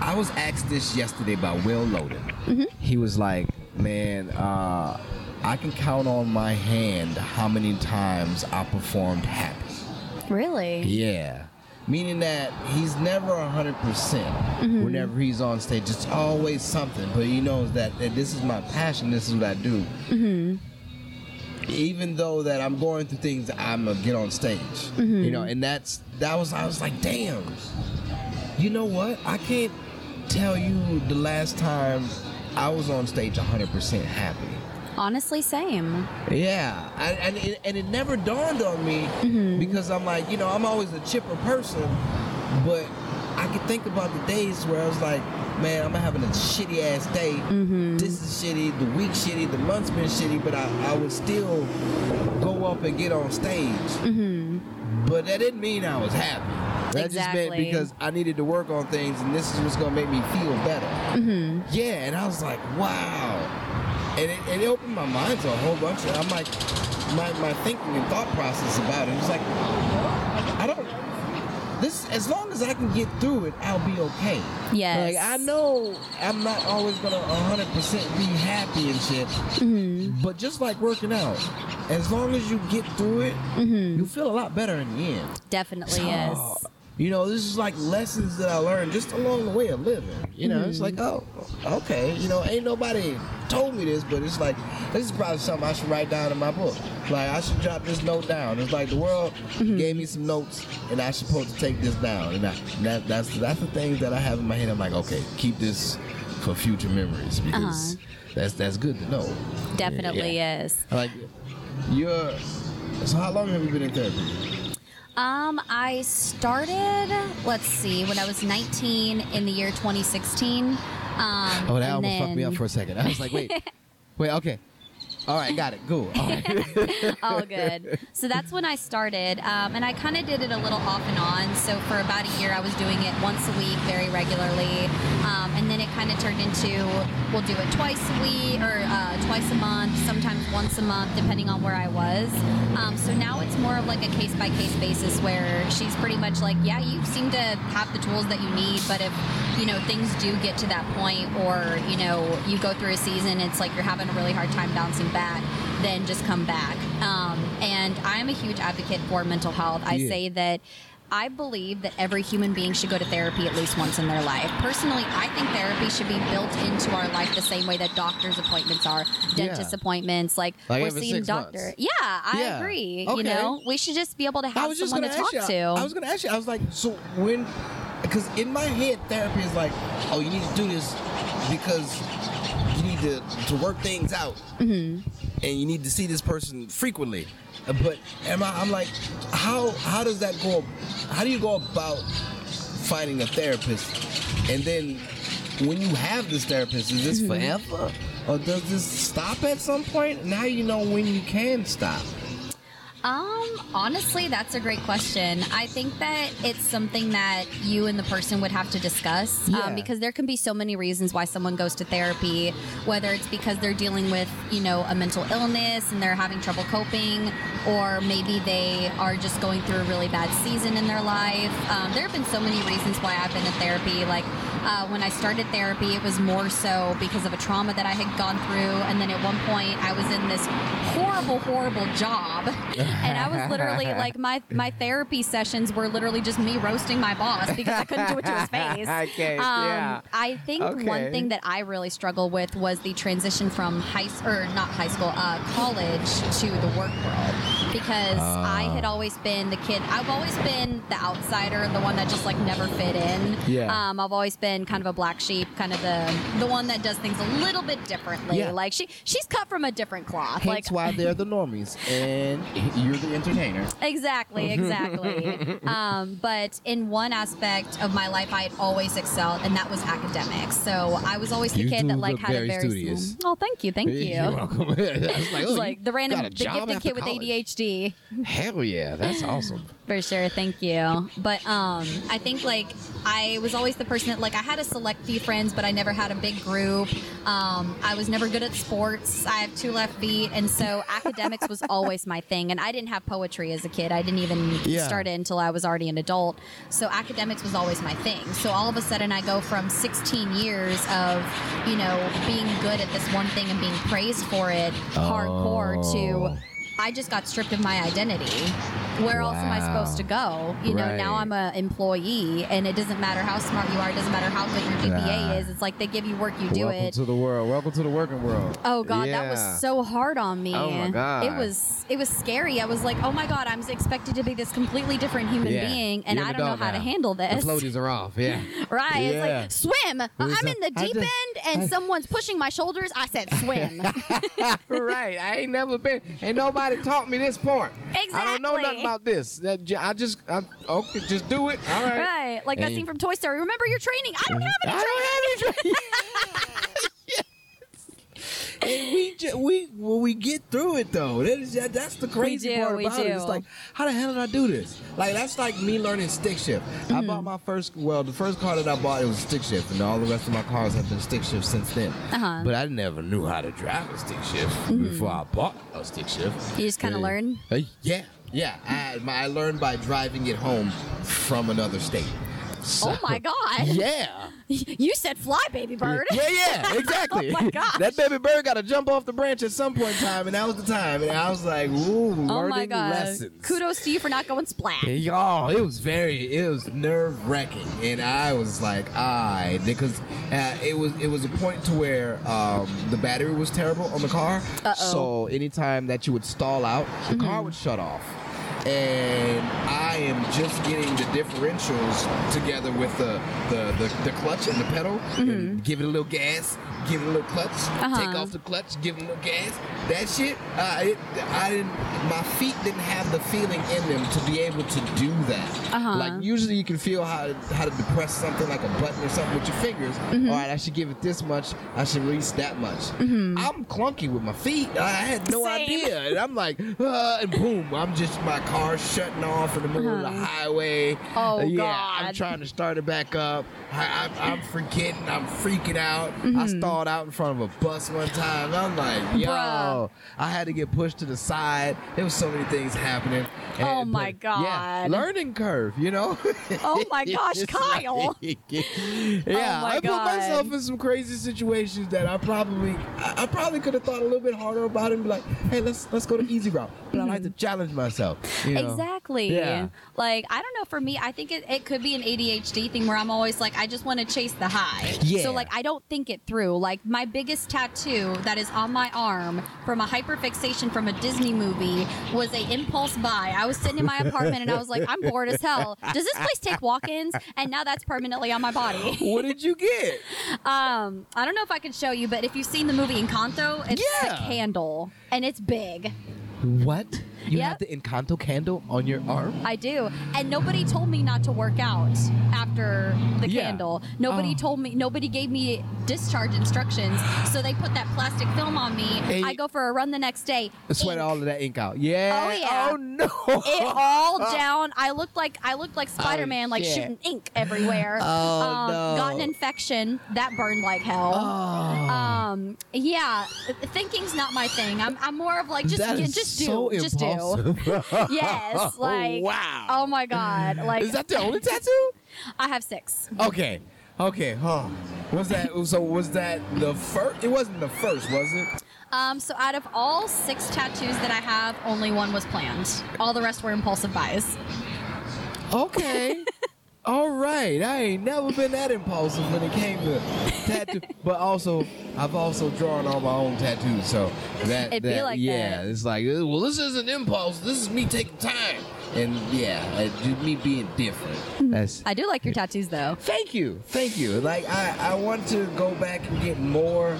I was asked this yesterday by Will Loden. Mm-hmm. He was like, "Man, uh, I can count on my hand how many times I performed happy." Really? Yeah. Meaning that he's never 100% Mm-hmm. whenever he's on stage. It's always something, but he knows that, that this is my passion, this is what I do. Mm-hmm. Even though that I'm going through things, I'm gonna get on stage. Mm-hmm. You know, and that's that was I was like, damn. You know what? I can't tell you the last time I was on stage 100% happy. Honestly, same. Yeah, I, and it, and it never dawned on me because I'm like, you know, I'm always a chipper person, but I could think about the days where I was like, man, I'm having a shitty ass day. Mm-hmm. This is shitty. The week shitty. The month's been shitty, but I, I would still go up and get on stage. Mm-hmm. But that didn't mean I was happy. That just meant Exactly. because I needed to work on things, and this is what's gonna make me feel better. Mm-hmm. Yeah, and I was like, wow. And it, and it opened my mind to a whole bunch of. I'm like, my, my thinking and thought process about it was like, I don't. This as long as I can get through it, I'll be okay. Yes. Like I know I'm not always gonna 100 percent be happy and shit. Mm-hmm. But just like working out, as long as you get through it, Mm-hmm. you feel a lot better in the end. Definitely So, is. You know, this is like lessons that I learned just along the way of living. You know, it's like, mm-hmm. oh, okay. You know, ain't nobody told me this, but it's like, this is probably something I should write down in my book. Like, I should jot this note down. It's like the world mm-hmm. gave me some notes, and I supposed to take this down. And, I, and that, that's that's the things that I have in my head. I'm like, okay, keep this for future memories because uh-huh. that's that's good to know. Definitely Yeah. is. Like, you're. So how long have you been in therapy? Um, I started, let's see, when I was 19 in the year 2016. Um, Oh, that almost fucked me up for a second. I was like, wait, *laughs* wait, okay. All right, got it. Cool. All right. *laughs* All good. So that's when I started, um, and I kind of did it a little off and on. So for about a year, I was doing it once a week, very regularly, um, and then it kind of turned into we'll do it twice a week or uh, twice a month, sometimes once a month, depending on where I was. Um, so now it's more of like a case by case basis where she's pretty much like, yeah, you seem to have the tools that you need, but if you know things do get to that point, or you know you go through a season, it's like you're having a really hard time bouncing back then just come back. Um, and I'm a huge advocate for mental health. I Yeah. say that I believe that every human being should go to therapy at least once in their life. Personally, I think therapy should be built into our life the same way that doctor's appointments are, dentist Yeah. appointments. Like, Like we're seeing doctor. months. Yeah, I Yeah. agree. Okay. You know, we should just be able to I have was just someone gonna talk ask you. to. I was gonna ask you. I was like, so when? Because in my head, therapy is like, oh, you need to do this because to to work things out, Mm-hmm. and you need to see this person frequently. But am I? I'm like, how how does that go? How do you go about finding a therapist, and then when you have this therapist, is this Mm-hmm. forever, or does this stop at some point? Now you know when you can stop. Um, honestly, that's a great question. I think that it's something that you and the person would have to discuss Yeah. um, because there can be so many reasons why someone goes to therapy, whether it's because they're dealing with, you know, a mental illness and they're having trouble coping, or maybe they are just going through a really bad season in their life. Um, there have been so many reasons why I've been in therapy. Like uh, when I started therapy, it was more so because of a trauma that I had gone through. And then at one point, I was in this horrible, horrible job. *laughs* and I was literally *laughs* like, my, my therapy sessions were literally just me roasting my boss because I couldn't do it to his *laughs* face. Okay, Um, yeah. I think Okay. one thing that I really struggle with was the transition from high or not high school, uh, college to the work world because I Ah. had always been the kid. I've always been the outsider, the one that just like never fit in. Yeah. Um, I've always been kind of a black sheep, kind of the the one that does things a little bit differently. Yeah. Like she she's cut from a different cloth. Hence like why they're *laughs* the normies, and you're the entertainer. Exactly, *laughs* exactly. um, but in one aspect of my life, I had always excelled, and that was academics. So I was always the You kid that like had very a very studious. small- Oh, thank you, thank *laughs* you. You're welcome. Like, It's oh, like you the random, the gifted kid with college. Hell yeah, that's *laughs* awesome. For sure, thank you. But um, I think like I was always the person that like I had a select few friends, but I never had a big group. Um, I was never good at sports. I have two left feet, and so academics was always my thing. And I didn't have poetry as a kid. I didn't even Yeah. start it until I was already an adult. So academics was always my thing. So all of a sudden, I go from 16 years of you know being good at this one thing and being praised for it, hardcore Oh. to I just got stripped of my identity. Where else am I supposed to go? You know, now I'm a employee, and it doesn't matter how smart you are. It doesn't matter how good your GPA Nah. is. It's like they give you work, you do it. Welcome it. to the world. Welcome to the working world. Oh God, that was so hard on me. Oh, my God. It was it was scary. I was like, oh my God, I'm expected to be this completely different human Yeah. being, and You're I don't know how to handle this. The floaties are off. Yeah. *laughs* Right? It's Yeah. like swim. I'm in the deep just- end, and someone's pushing my shoulders. I said swim. *laughs* right. I ain't never been. Ain't nobody taught me this part. I don't know Exactly. nothing about this. That j- I just. I'm, okay, just do it. All right. right? Like that And- scene from Toy Story. Remember your training? I don't have any I training. don't have any *laughs* *laughs* And we ju- we when we get through it though, that is that, that's the crazy do, part we about it. do. It's like, how the hell did I do this? Like that's like me learning stick shift. I Mm-hmm. bought my first well, the first car that I bought it was stick shift, and all the rest of my cars have been stick shift since then. Uh-huh. But I never knew how to drive a stick shift Mm-hmm. before I bought a stick shift. You just kind of Uh, learn. uh, yeah, yeah. I, I learned by driving it home from another state. Oh my God! Yeah. You said fly, baby bird. Yeah, yeah, *laughs* exactly. Oh my gosh. that baby bird got to jump off the branch at some point in time, and that was the time. And I was like, "Ooh, learning Oh my god! lessons." Kudos to you for not going splat. Y'all, it was very, it was nerve wracking, and I was like, "I," because uh, it was, it was a point to where um, the battery was terrible on the car. Uh-oh. So anytime that you would stall out, the car Mm-hmm. would shut off. And I am just getting the differentials together with the the, the, the clutch and the pedal, and give it a little gas, give it a little clutch, take Mm-hmm. Uh-huh. off the clutch, give it a little gas. That shit, uh, it, I didn't. My feet didn't have the feeling in them to be able to do that. Uh-huh. Like usually you can feel how to, how to depress something like a button or something with your fingers. Mm-hmm. All right, I should give it this much. I should release that much. I'm clunky with my feet. I had no Same. idea, and I'm like, uh, and boom, I'm just my car shutting off in the middle of the highway. Oh, yeah, God. I'm trying to start it back up. I, I'm, I'm forgetting. I'm freaking out. Mm-hmm. I stalled out in front of a bus one time. I'm like, yo, Bruh. I had to get pushed to the side. There was so many things happening. Oh, my but, Yeah, God. learning curve, you know. Oh my *laughs* gosh, Kyle. *laughs* yeah, Oh I put myself in some crazy situations that I probably, I, I probably could have thought a little bit harder about it and be like, hey, let's let's go the easy route. But I like to challenge myself. You know? Exactly. Yeah. Like, I don't know, for me, I think it, it could be an ADHD thing where I'm always like, I just want to chase the high. Yeah. So, like, I don't think it through. Like, my biggest tattoo that is on my arm from a hyperfixation from a Disney movie was a impulse buy. I was sitting in my apartment and I was like, I'm bored as hell. Does this place take walk ins? And now that's permanently on my body. *laughs* What did you get? Um, I don't know if I can show you, but if you've seen the movie Encanto, it's Yeah. a candle and it's big. What? You Yep. have the Encanto candle on your arm. I do. And nobody told me not to work out after the Yeah. candle. Nobody Oh. told me, nobody gave me discharge instructions. So they put that plastic film on me. Hey. I go for a run the next day. Sweat all of that ink out. Yeah. Oh, yeah. Oh no. it all *laughs* down. I looked like I looked like Spider Man, like shit. shooting ink everywhere. *laughs* Oh, um, no. Got an infection that burned like hell. Oh. Um, yeah, thinking's not my thing. I'm, I'm more of like just That yeah, is just do, so just do. Impulsive. *laughs* Yes, *laughs* like wow. Oh my god, like Is that the only tattoo? *laughs* I have six. Okay. Okay. Huh. Was that so? Was that the first? It wasn't the first, was it? Um, so out of all six tattoos that I have, only one was planned. All the rest were impulsive buys. Okay. All right. I ain't never been that impulsive when it came to tattoo. *laughs* But also, I've also drawn all my own tattoos. So *laughs* that, It'd that- like yeah, that. it's like, well, this isn't impulse. This is me taking time. And yeah, uh, just me being different. That's. I do like your tattoos though. Thank you, thank you. Like I, I want to go back and get more,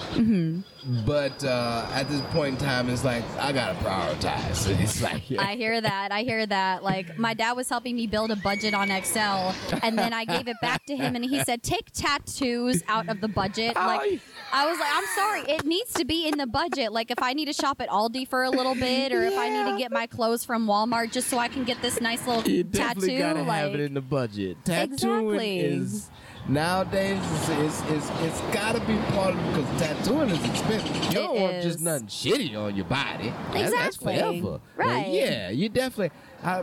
but uh, at this point in time, it's like I gotta prioritize. *laughs* It's like I hear that. I hear that. Like my dad was helping me build a budget on Excel, and then I gave it back to him, and he said, "Take tattoos out of the budget." Like I was like, "I'm sorry, it needs to be in the budget. Like if I need to shop at Aldi for a little bit, or if I need to get my clothes from Walmart just so I can get this nice little You definitely tattoo, gotta like have it in the budget. tattooing Exactly. is nowadays it's, it's, it's, it's gotta be part of it because tattooing is expensive. You It don't want is. just nothing shitty on your body. That- that's Exactly. forever. Right. yeah, you definitely. I,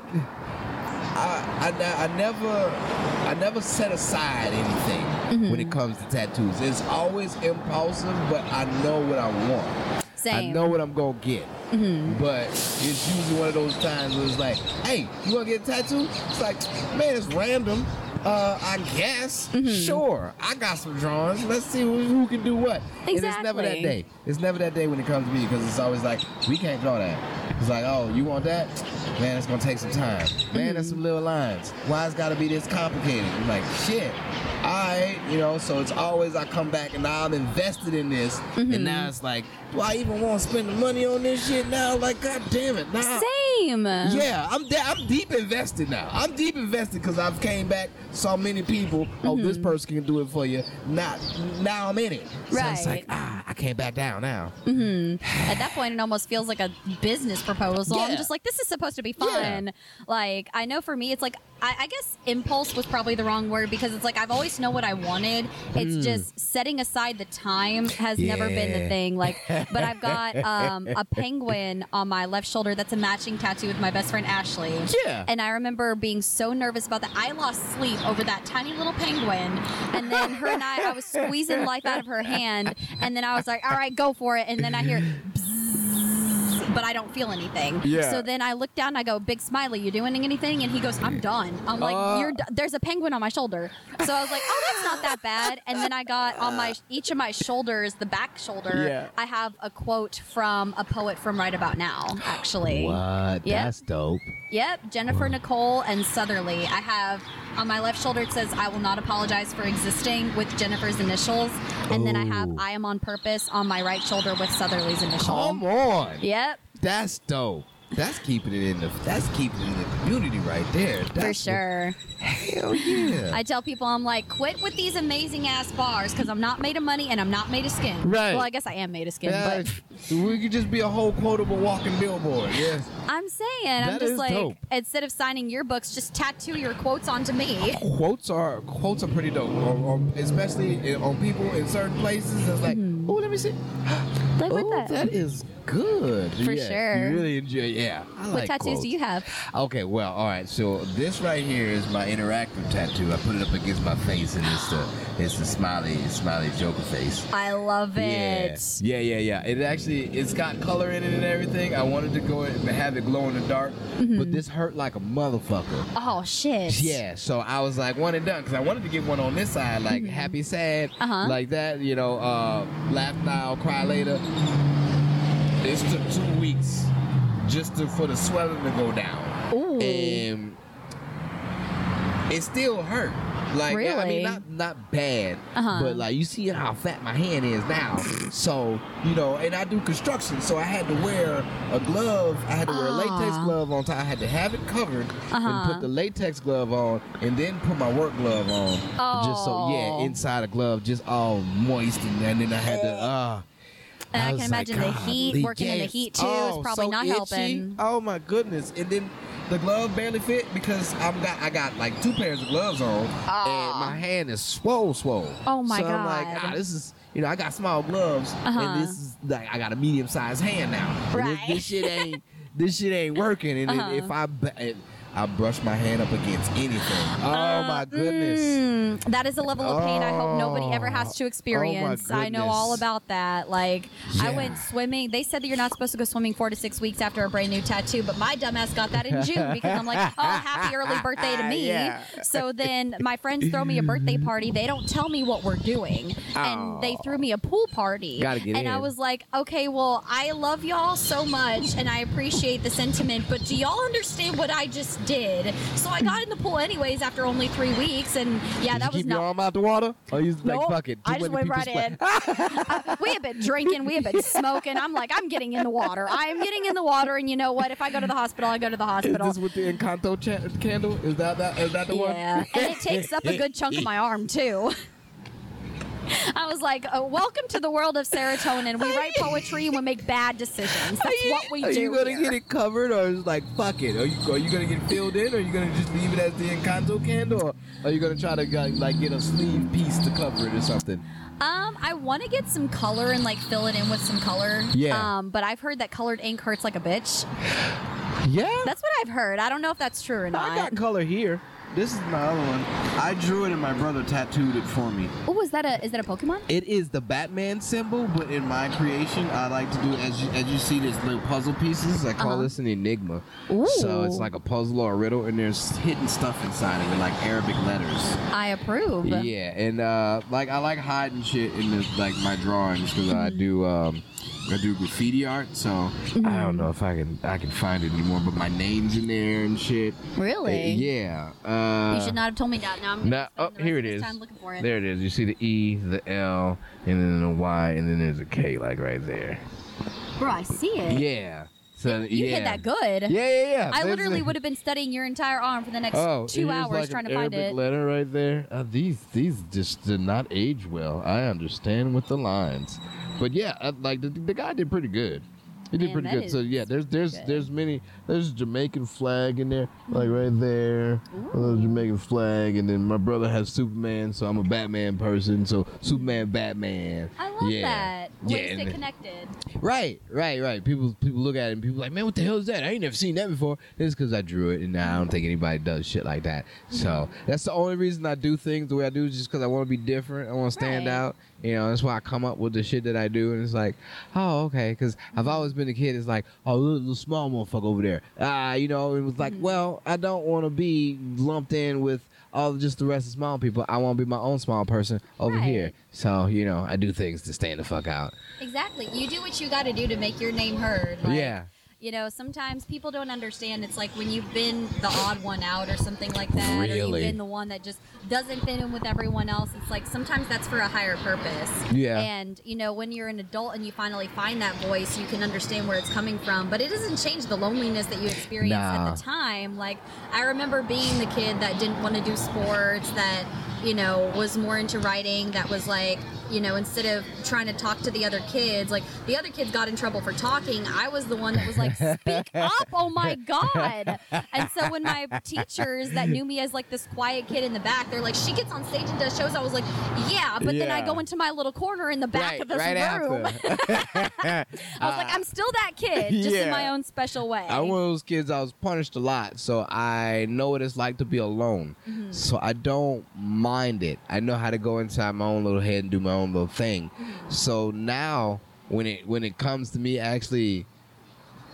I, I, I never I never set aside anything Mm-hmm. when it comes to tattoos. It's always impulsive, but I know what I want. Same. I know what I'm gonna get. Mm-hmm. But it's usually one of those times where it's like, hey, you wanna get a tattoo? It's like, man, it's random. Uh, I guess. Mm-hmm. Sure. I got some drawings. Let's see who, who can do what. And it's never that day. It's never that day when it comes to me because it's always like, we can't draw that. It's like, oh, you want that? Man, it's gonna take some time. Man, that's mm-hmm. some little lines. Why it's gotta be this complicated? I'm like, shit. Alright, you know, so it's always I come back and now I'm invested in this. And mm-hmm. now it's like, do I even want to spend the money on this shit now? Like, god damn it. Now Same. yeah, I'm de- I'm deep invested now. I'm deep invested because I've came back, saw many people. Oh, this Mm-hmm. person can do it for you. Not now I'm in it. So it's like Right. ah, I can't back down now. Mm-hmm. At that point, it almost feels like a business proposal. Yeah. I'm just like, this is supposed to be fun. Yeah. Like, I know for me, it's like, I, I guess impulse was probably the wrong word because it's like I've always known what I wanted. It's just setting aside the time has never been the. Yeah. thing. Like, but I've got *laughs* um, a penguin on my left shoulder that's a matching tattoo with my best friend Ashley. Yeah. And I remember being so nervous about that. I lost sleep over that tiny little penguin. And then her and I, I was squeezing life out of her hand. And then I was like, all right, go for it. And then I hear, but I don't feel anything. Yeah. So then I look down and I go, Big Smiley, you doing anything? And he goes, I'm done. I'm like, Uh. you're. Do-. There's a penguin on my shoulder. So I was like, oh, that's not that bad. And then I got on my each of my shoulders, the back shoulder. Yeah. I have a quote from a poet from right about now. Actually. What? Yep. That's dope. Yep, Jennifer Nicole and Southerly. I have on my left shoulder it says I will not apologize for existing with Jennifer's initials. And then I have I am on purpose on my right shoulder with Southerly's initial. Come on. Yep, That's dope. That's keeping it in the that's keeping it in the community right there. for That's sure. Hell yeah. *laughs* I tell people I'm like, quit with these amazing ass bars because I'm not made of money and I'm not made of skin. Right. Well, I guess I am made of skin, Yeah, but *laughs* we could just be a whole quotable walking billboard. Yes. I'm saying I'm just like dope. instead of signing your books, just tattoo your quotes onto me. quotes are quotes are pretty dope, or, or especially on people in certain places. It's like, mm-hmm. let me see. Like oh, that. that is good. For Yeah, sure. You really enjoy. Yeah. I what like tattoos quotes. do you have? Okay, well, all right. So this right here is my interactive tattoo. I put it up against my face, and it's the it's the smiley smiley Joker face. I love it. yeah, yeah, yeah. It actually it's got color in it and everything. I wanted to go and have it glow in the dark, Mm-hmm. but this hurt like a motherfucker. Oh shit. Yeah, so I was like, one and done, because I wanted to get one on this side, like happy, sad, Uh-huh. like that, you know, uh, laugh now, I'll cry later. This took two weeks just to, for the swelling to go down, Ooh. and it still hurt. Like I Really? mean, not not bad, Uh-huh. but like you see how fat my hand is now. So you know, and I do construction, so I had to wear a glove. I had to wear a latex Ah. glove on top. I had to have it covered Uh-huh. and put the latex glove on, and then put my work glove on. Just so yeah, Oh. inside a glove, just all moist, and, and then I had to ah. And I, was can imagine like, the heat, "Golly, working in the heat too, Oh, is probably so not itchy. helping. Oh my goodness! And then the glove barely fit because I'm got I got like two pairs of gloves on, and my hand is swole, swole. Oh, my so I'm like, God. ah, this is you know I got small gloves, Uh-huh. and this is like I got a medium sized hand now. And this- Right. This, shit ain't this shit ain't working. And Uh-huh. if I ba- I brush my hand up against anything, *gasps* oh my goodness. Mm, that is a level of pain I hope nobody ever has Oh. to experience. I know all about that. Like I went swimming. They said that you're not supposed to go swimming four to six weeks after a brand new tattoo, but my dumbass got that in June because I'm like, oh, happy *laughs* early birthday to me. Yeah. So then my friends throw me a birthday *laughs* party. They don't tell me what we're doing, and they Oh. threw me a pool party. Gotta get and I was like, okay, well, I love y'all so much, and I appreciate the sentiment, but do y'all understand what I just did? So I got in the pool anyways after only three weeks, and yeah, Did that you was keep not. your arm out the water? Or you like Nope. fuck it? I just went right splat- in. *laughs* we have been drinking, we have been smoking. I'm like, I'm getting in the water. I am getting in the water, and you know what? If I go to the hospital, I go to the hospital. Is this with the Encanto cha- candle? Is that that? Is that the one? yeah, and it takes up a good chunk of my arm too. *laughs* I was like, oh, "Welcome to the world of serotonin. We write poetry and we make bad decisions. That's what we do. Are you gonna here. get it covered, or is like fuck it? Are you are you gonna get filled in, or are you gonna just leave it as the Encanto candle, or are you gonna try to like, get a sleeve piece to cover it or something? Um, I want to get some color and like fill it in with some color. Yeah. Um, but I've heard that colored ink hurts like a bitch. Yeah, That's what I've heard. I don't know if that's true or I not. got color here. This is my other one. I drew it and my brother tattooed it for me. Oh, is that a is that a Pokemon? It is the Batman symbol, but in my creation, I like to do as you, as you see this little puzzle pieces. I call Uh-huh. this an enigma. Ooh. So it's like a puzzle or a riddle, and there's hidden stuff inside of it, like Arabic letters. I approve. Yeah, and uh, like I like hiding shit in the, like my drawings because I do um, I do graffiti art. So I don't know if I can I can find it anymore, but my name's in there and shit. Really? Yeah. Uh, You should not have told me that. Now I'm Now, gonna oh, here it is. it of Time looking for it. There it is. You see the E, the L, and then the Y, and then there's a K, like right there. Bro, I see it. Yeah. So You yeah. hit that good. Yeah, yeah, yeah. I literally would have been studying your entire arm for the next Oh, two hours like trying an to find Arabic it. letter right there. Uh, these these just did not age well. I understand with the lines, but yeah, uh, like the, the guy did pretty good. He did Man, pretty good. So yeah, there's there's good. there's many there's a Jamaican flag in there, like right there, a little Jamaican flag, and then my brother has Superman, so I'm a Batman person. So Superman, Batman. I love yeah. that. Yeah, Ways to and connected. Right, right, right. People people look at it and people like, man, what the hell is that? I ain't never seen that before. It's because I drew it, and I don't think anybody does shit like that. So that's the only reason I do things the way I do is just because I want to be different. I want to stand Right. out. You know, that's why I come up with the shit that I do, and it's like, oh, okay, because I've always been a kid. It's like, oh, little, little small motherfucker over there. Ah, you know, it was like, well, I don't want to be lumped in with all just the rest of small people. I want to be my own small person over here. So you know, I do things to stand the fuck out. Exactly. You do what you got to do to make your name heard. Like, yeah. You know, sometimes people don't understand. It's like when you've been the odd one out or something like that, or you've been the one that just doesn't fit in with everyone else. It's like sometimes that's for a higher purpose. Yeah. And, you know, when you're an adult and you finally find that voice, you can understand where it's coming from. But it doesn't change the loneliness that you experienced Nah. at the time. Like, I remember being the kid that didn't want to do sports, that, you know, was more into writing, that was like, you know, instead of trying to talk to the other kids, like the other kids got in trouble for talking. I was the one that was like, speak up. Oh my God. And so when my teachers that knew me as like this quiet kid in the back, they're like, she gets on stage and does shows. I was like, yeah, but then I go into my little corner in the back of this room. *laughs* I was like, I'm still that kid, just in my own special way. I'm one of those kids. I was punished a lot, so I know what it's like to be alone. Mm-hmm. So I don't mind it. I know how to go inside my own little head and do my own little thing. So now, when it when it comes to me actually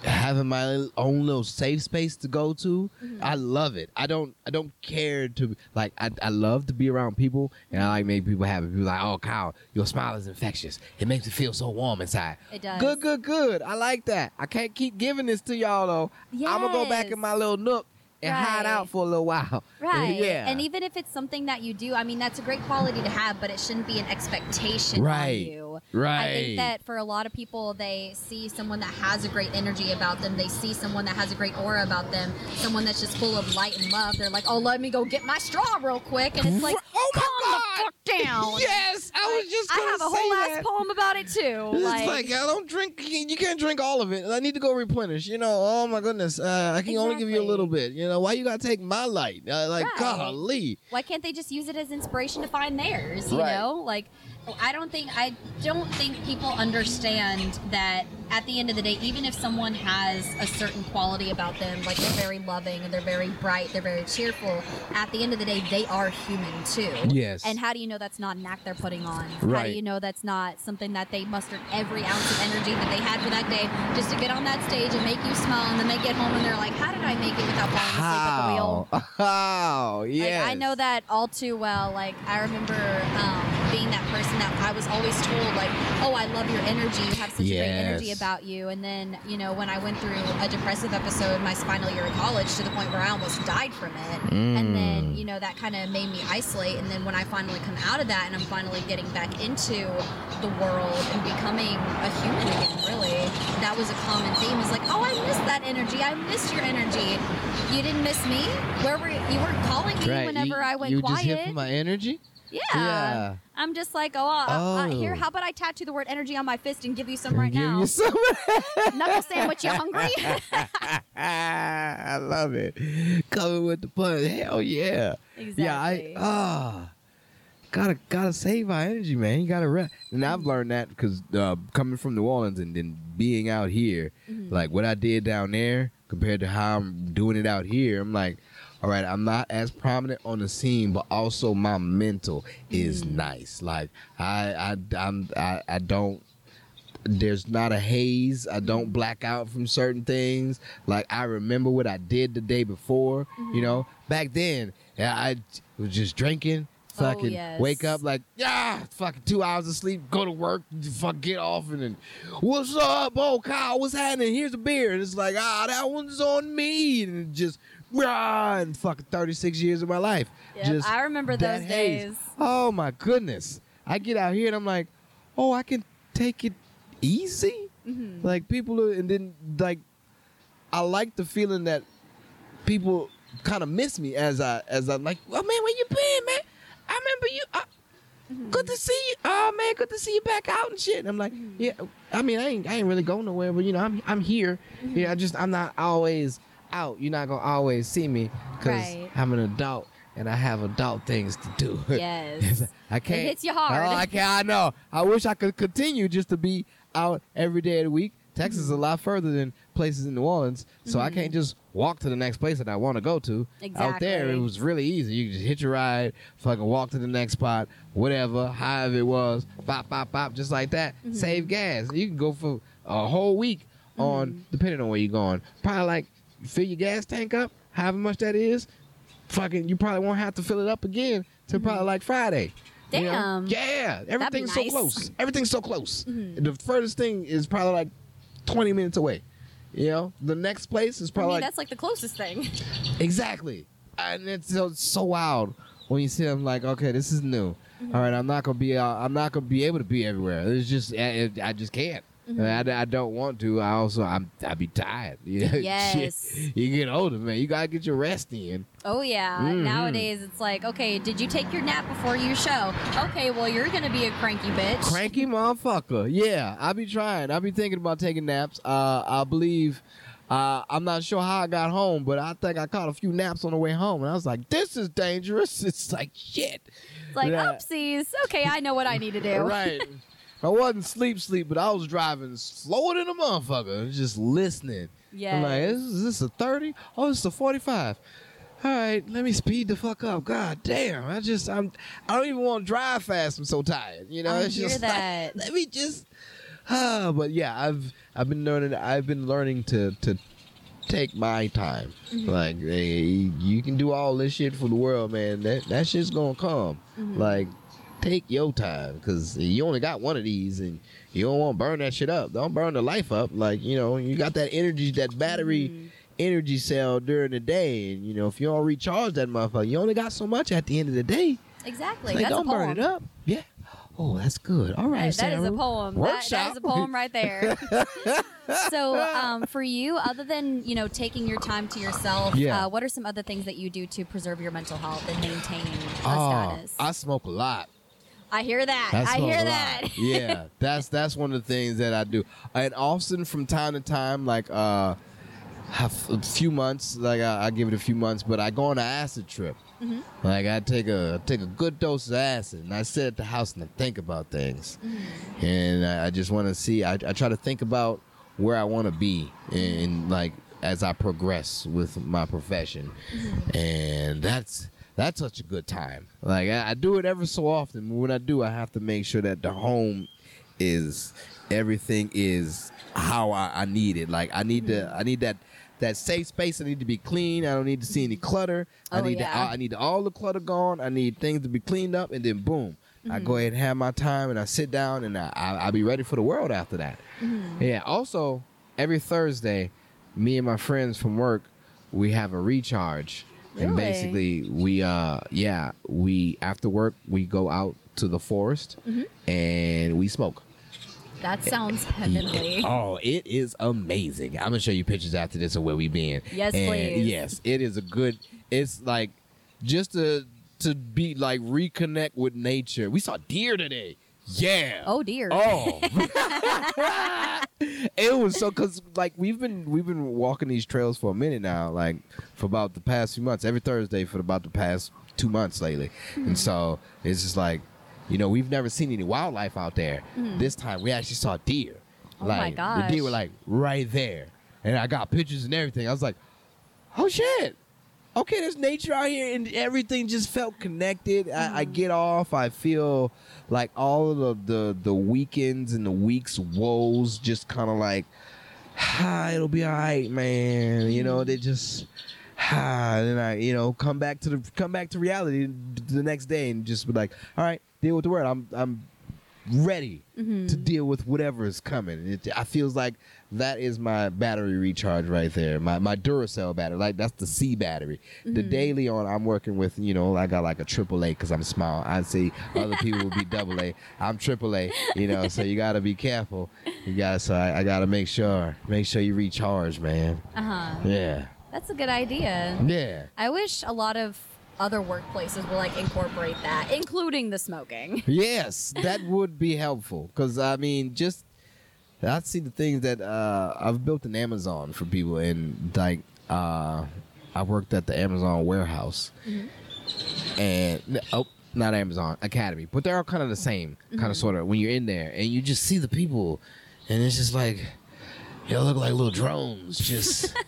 having my own little safe space to go to, Mm-hmm. I love it. I don't I don't care to like. I, I love to be around people, and I like make people happy. People like, oh, Kyle, your smile is infectious. It makes me feel so warm inside. It does. Good, good, good. I like that. I can't keep giving this to y'all though. I'm gonna go back in my little nook and hide out for a little while. *laughs* Right. Yeah. And even if it's something that you do, I mean, that's a great quality to have, but it shouldn't be an expectation Right. on you. right. I think that for a lot of people, they see someone that has a great energy about them. They see someone that has a great aura about them. Someone that's just full of light and love. They're like, "Oh, let me go get my straw real quick," and it's like, Oh my "Calm God. the fuck down." *laughs* Yes, I was just. I have a whole that. ass poem about it too. *laughs* It's like, like, I don't drink. You can't drink all of it. I need to go replenish. You know. Oh my goodness. Uh, I can only give you a little bit. You know. Why you gotta take my light? Uh, like Right. golly. why can't they just use it as inspiration to find theirs you Right. know like i don't think i don't think people understand that at the end of the day even if someone has a certain quality about them like they're very loving and they're very bright they're very cheerful at the end of the day they are human too Yes. and how do you know that's not an act they're putting on Right. how do you know that's not something that they mustered every ounce of energy that they had for that day just to get on that stage and make you smile and then they get home and they're like how did i make it without falling asleep at the wheel? *laughs* How? Yes. like, I know that all too well. Like I remember um, being that person that I was always told, like, "Oh, I love your energy. You have such a great energy about you." And then, you know, when I went through a depressive episode in my final year of college to the point where I almost died from it, and then, Mm. you know, that kind of made me isolate. And then when I finally come out of that and I'm finally getting back into the world and becoming a human again, really, that was a common theme. Was like, "Oh, I miss that energy. I missed your energy. You didn't miss me. Where were you? You weren't calling me Right. whenever you, I went you quiet." just here for my energy. Yeah. Yeah. I'm just like, oh, uh, uh, here, Oh. how about I tattoo the word energy on my fist and give you some right Give now? you some. *laughs* Knuckle sandwich, you hungry? *laughs* I love it. Coming with the punch. Hell yeah. Exactly. Yeah, I ah gotta gotta save our energy, man. You gotta rest. And I've learned that because uh, coming from New Orleans and then being out here, Mm-hmm. like what I did down there compared to how I'm doing it out here, I'm like, all right, I'm not as prominent on the scene, but also my mental is Mm. nice. Like I I I'm I, I don't there's not a haze. I don't black out from certain things. Like I remember what I did the day before. You know, back then yeah, I was just drinking. Oh, Fucking yes. wake up like yeah, fucking two hours of sleep, go to work, fuck get off, and then what's up, oh Kyle, what's happening? Here's a beer, and it's like ah, that one's on me, and just rah, fucking thirty six years of my life. Yep, just I remember those haze. days. Oh my goodness. I get out here and I'm like, oh, I can take it easy. Mm-hmm. Like people are, and then like, I like the feeling that people kind of miss me as I as I'm like, oh man, where you been, man? I remember you. Uh, Mm-hmm. Good to see you. Oh man, good to see you back out and shit. And I'm like, Mm-hmm. yeah. I mean, I ain't I ain't really going nowhere, but you know, I'm I'm here. Mm-hmm. Yeah, I just I'm not always out. You're not gonna always see me because Right. I'm an adult and I have adult things to do. *laughs* Yes. *laughs* I can't. It hits you hard. Oh, I can't. I know. I wish I could continue just to be out every day of the week. Texas is a mm-hmm. lot further than places in New Orleans, so I can't mm-hmm. just walk to the next place that I want to go to. Exactly. Out there, it was really easy. You could just hit your ride, fucking walk to the next spot, whatever, however it was, pop, pop, pop, just like that. Mm-hmm. Save gas. You can go for a whole week on, depending on where you're going. Probably like fill your gas tank up, however much that is. Fucking, you probably won't have to fill it up again till probably like Friday. You know? Damn. Yeah, everything's nice. so close. Everything's so close. Mm-hmm. The furthest thing is probably like 20 minutes away. You know, the next place is I probably mean, like that's like the closest thing. *laughs* exactly, and it's so, it's so wild when you see them like, okay, this is new. Mm-hmm. All right, I'm not gonna be, uh, I'm not gonna be able to be everywhere. It's just, I, I just can't. Mm-hmm. I, I don't want to. I also, I'm, I be tired. *laughs* You know? Yes. You get older, man. You gotta get your rest in. Oh yeah. Mhm. Nowadays it's like, okay, did you take your nap before your show? Okay, well you're gonna be a cranky bitch. Cranky motherfucker. Yeah, I be trying. I be thinking about taking naps. Uh, I believe. Uh, I'm not sure how I got home, but I think I caught a few naps on the way home, and I was like, "This is dangerous." *laughs* It's like shit. It's like, Yeah. oopsies. Okay, I know what I need to do. Right. *laughs* I wasn't sleep sleep, but I was driving slower than a motherfucker, just listening. I'm like, is, is this a 30? Oh, it's a 45. All right, let me speed the fuck up. God damn, I just I'm I don't even want to drive fast. I'm so tired. You know, I it's hear just *laughs* that. Like, let me just. Ah, but yeah, I've I've been learning. I've been learning to to take my time. Mm-hmm. Like, hey, you can do all this shit for the world, man. That that shit's gonna come. Mm-hmm. Like, take your time because you only got one of these, and you don't want to burn that shit up. Don't burn the life up. Like, you know, you got that energy, that battery energy cell during the day, and you know if you don't recharge that motherfucker, you only got so much at the end of the day. Exactly. Like, That's don't a poem. burn it up. Yeah. Oh, that's good. All right, That- that is a poem. That, Workshop. that is a poem right there. *laughs* so, um, for you, other than you know taking your time to yourself, Yeah. uh, what are some other things that you do to preserve your mental health and maintain a Oh, status? I smoke a lot. I hear that. I, I hear that. *laughs* yeah, that's that's one of the things that I do. And often from time to time, like uh, a few months, like I, I give it a few months, but I go on an acid trip. Mm-hmm. Like I take a take a good dose of acid, and I sit at the house and I think about things, Mm-hmm. and I, I just want to see. I, I try to think about where I want to be, and like as I progress with my profession, Mm-hmm. and that's that's such a good time. Like I, I do it ever so often. but When I do, I have to make sure that the home is everything is how I, I need it. Like I need to I need that that safe space. I need to be clean. I don't need to see any clutter. I Oh, need yeah. to, I need all the clutter gone. I need things to be cleaned up, and then boom. I mm-hmm. go ahead and have my time, and I sit down, and I, I I'll be ready for the world after that. Mm-hmm. Yeah. Also, every Thursday, me and my friends from work, we have a recharge, and basically we uh yeah we after work we go out to the forest and we smoke. That sounds heavenly. *laughs* Oh, it is amazing. I'm gonna show you pictures after this of where we been. Yes, and please. Yes, it is a good. It's like just to to be like reconnect with nature. We saw deer today. Yeah. Oh dear. Oh. *laughs* *laughs* it was so because like we've been we've been walking these trails for a minute now, like for about the past few months, every Thursday for about the past two months lately, and hmm. so it's just like, you know, we've never seen any wildlife out there. Hmm. This time we actually saw deer. Oh my like the deer were like right there, and I got pictures and everything. I was like, oh shit. Okay, there's nature out here, and everything just felt connected. I, I get off. I feel like all of the the, the weekends and the weeks woes just kind of like, ah, it'll be all right, man. You know, they just, ah, and then I, you know, come back to the come back to reality the next day and just be like, all right, deal with the world. I'm I'm ready to deal with whatever is coming. It, I feels like that is my battery recharge right there. My my Duracell battery, like that's the C battery. The daily on, I'm working with. You know, I got like a triple A because I'm small. I see other people will be *laughs* double A. I'm triple A. You know, so you got to be careful. You gotta. so I, I got to make sure make sure you recharge, man. Uh huh. Yeah, That's a good idea. yeah. I wish a lot of other workplaces will like incorporate that, including the smoking. *laughs* Yes, that would be helpful because I mean, just I see the things that uh, I've built an Amazon for people, and like uh, I worked at the Amazon warehouse, and oh, not Amazon Academy, but they're all kind of the same, kind of sort of. When you're in there and you just see the people, and it's just like y'all look like little drones, just. *laughs*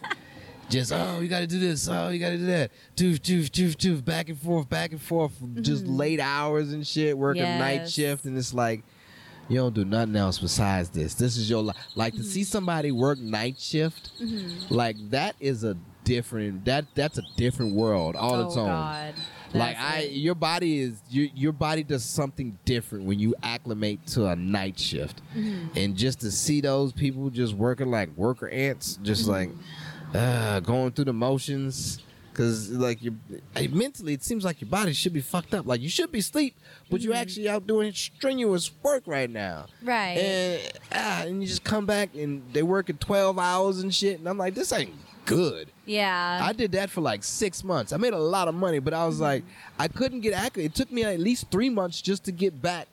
Just oh, you got to do this. Oh, you got to do that. Doof, doof, doof, doof, back and forth, back and forth. Just late hours and shit. Working night shift, and it's like you don't do nothing else besides this. This is your life. Like to see somebody work night shift, like that is a different. That that's a different world all oh its own. God. Like I, your body is your your body does something different when you acclimate to a night shift, Mm-hmm. and just to see those people just working like worker ants, just Mm-hmm. like uh, going through the motions. Cause like you mentally, it seems like your body should be fucked up. Like you should be asleep, but you're actually out doing strenuous work right now. Mm-hmm. Right. And ah, and you just come back and they working twelve hours and shit, and I'm like, this ain't good. yeah. I did that for like six months. I made a lot of money, but I was like, I couldn't get accurate. It took me at least three months just to get back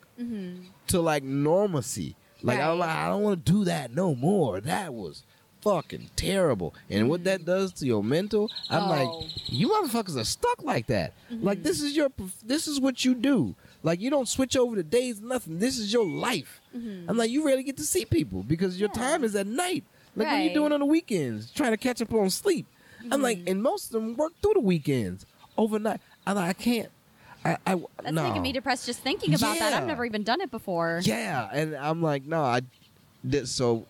to like normalcy. Like I'm like, I don't want to do that no more. That was fucking terrible. And what that does to your mental, I'm Oh. like, you motherfuckers are stuck like that. Mm-hmm. Like this is your, this is what you do. Like you don't switch over the days, nothing. This is your life. Mm-hmm. I'm like, you rarely get to see people because your Yeah. time is at night. Like what are you doing on the weekends? Trying to catch up on sleep. I'm like, mm-hmm. and most of them work through the weekends overnight. I'm like, I can't. I, I That's no. making me depressed just thinking about that. I've never even done it before. Yeah, and I'm like, no, I. That, so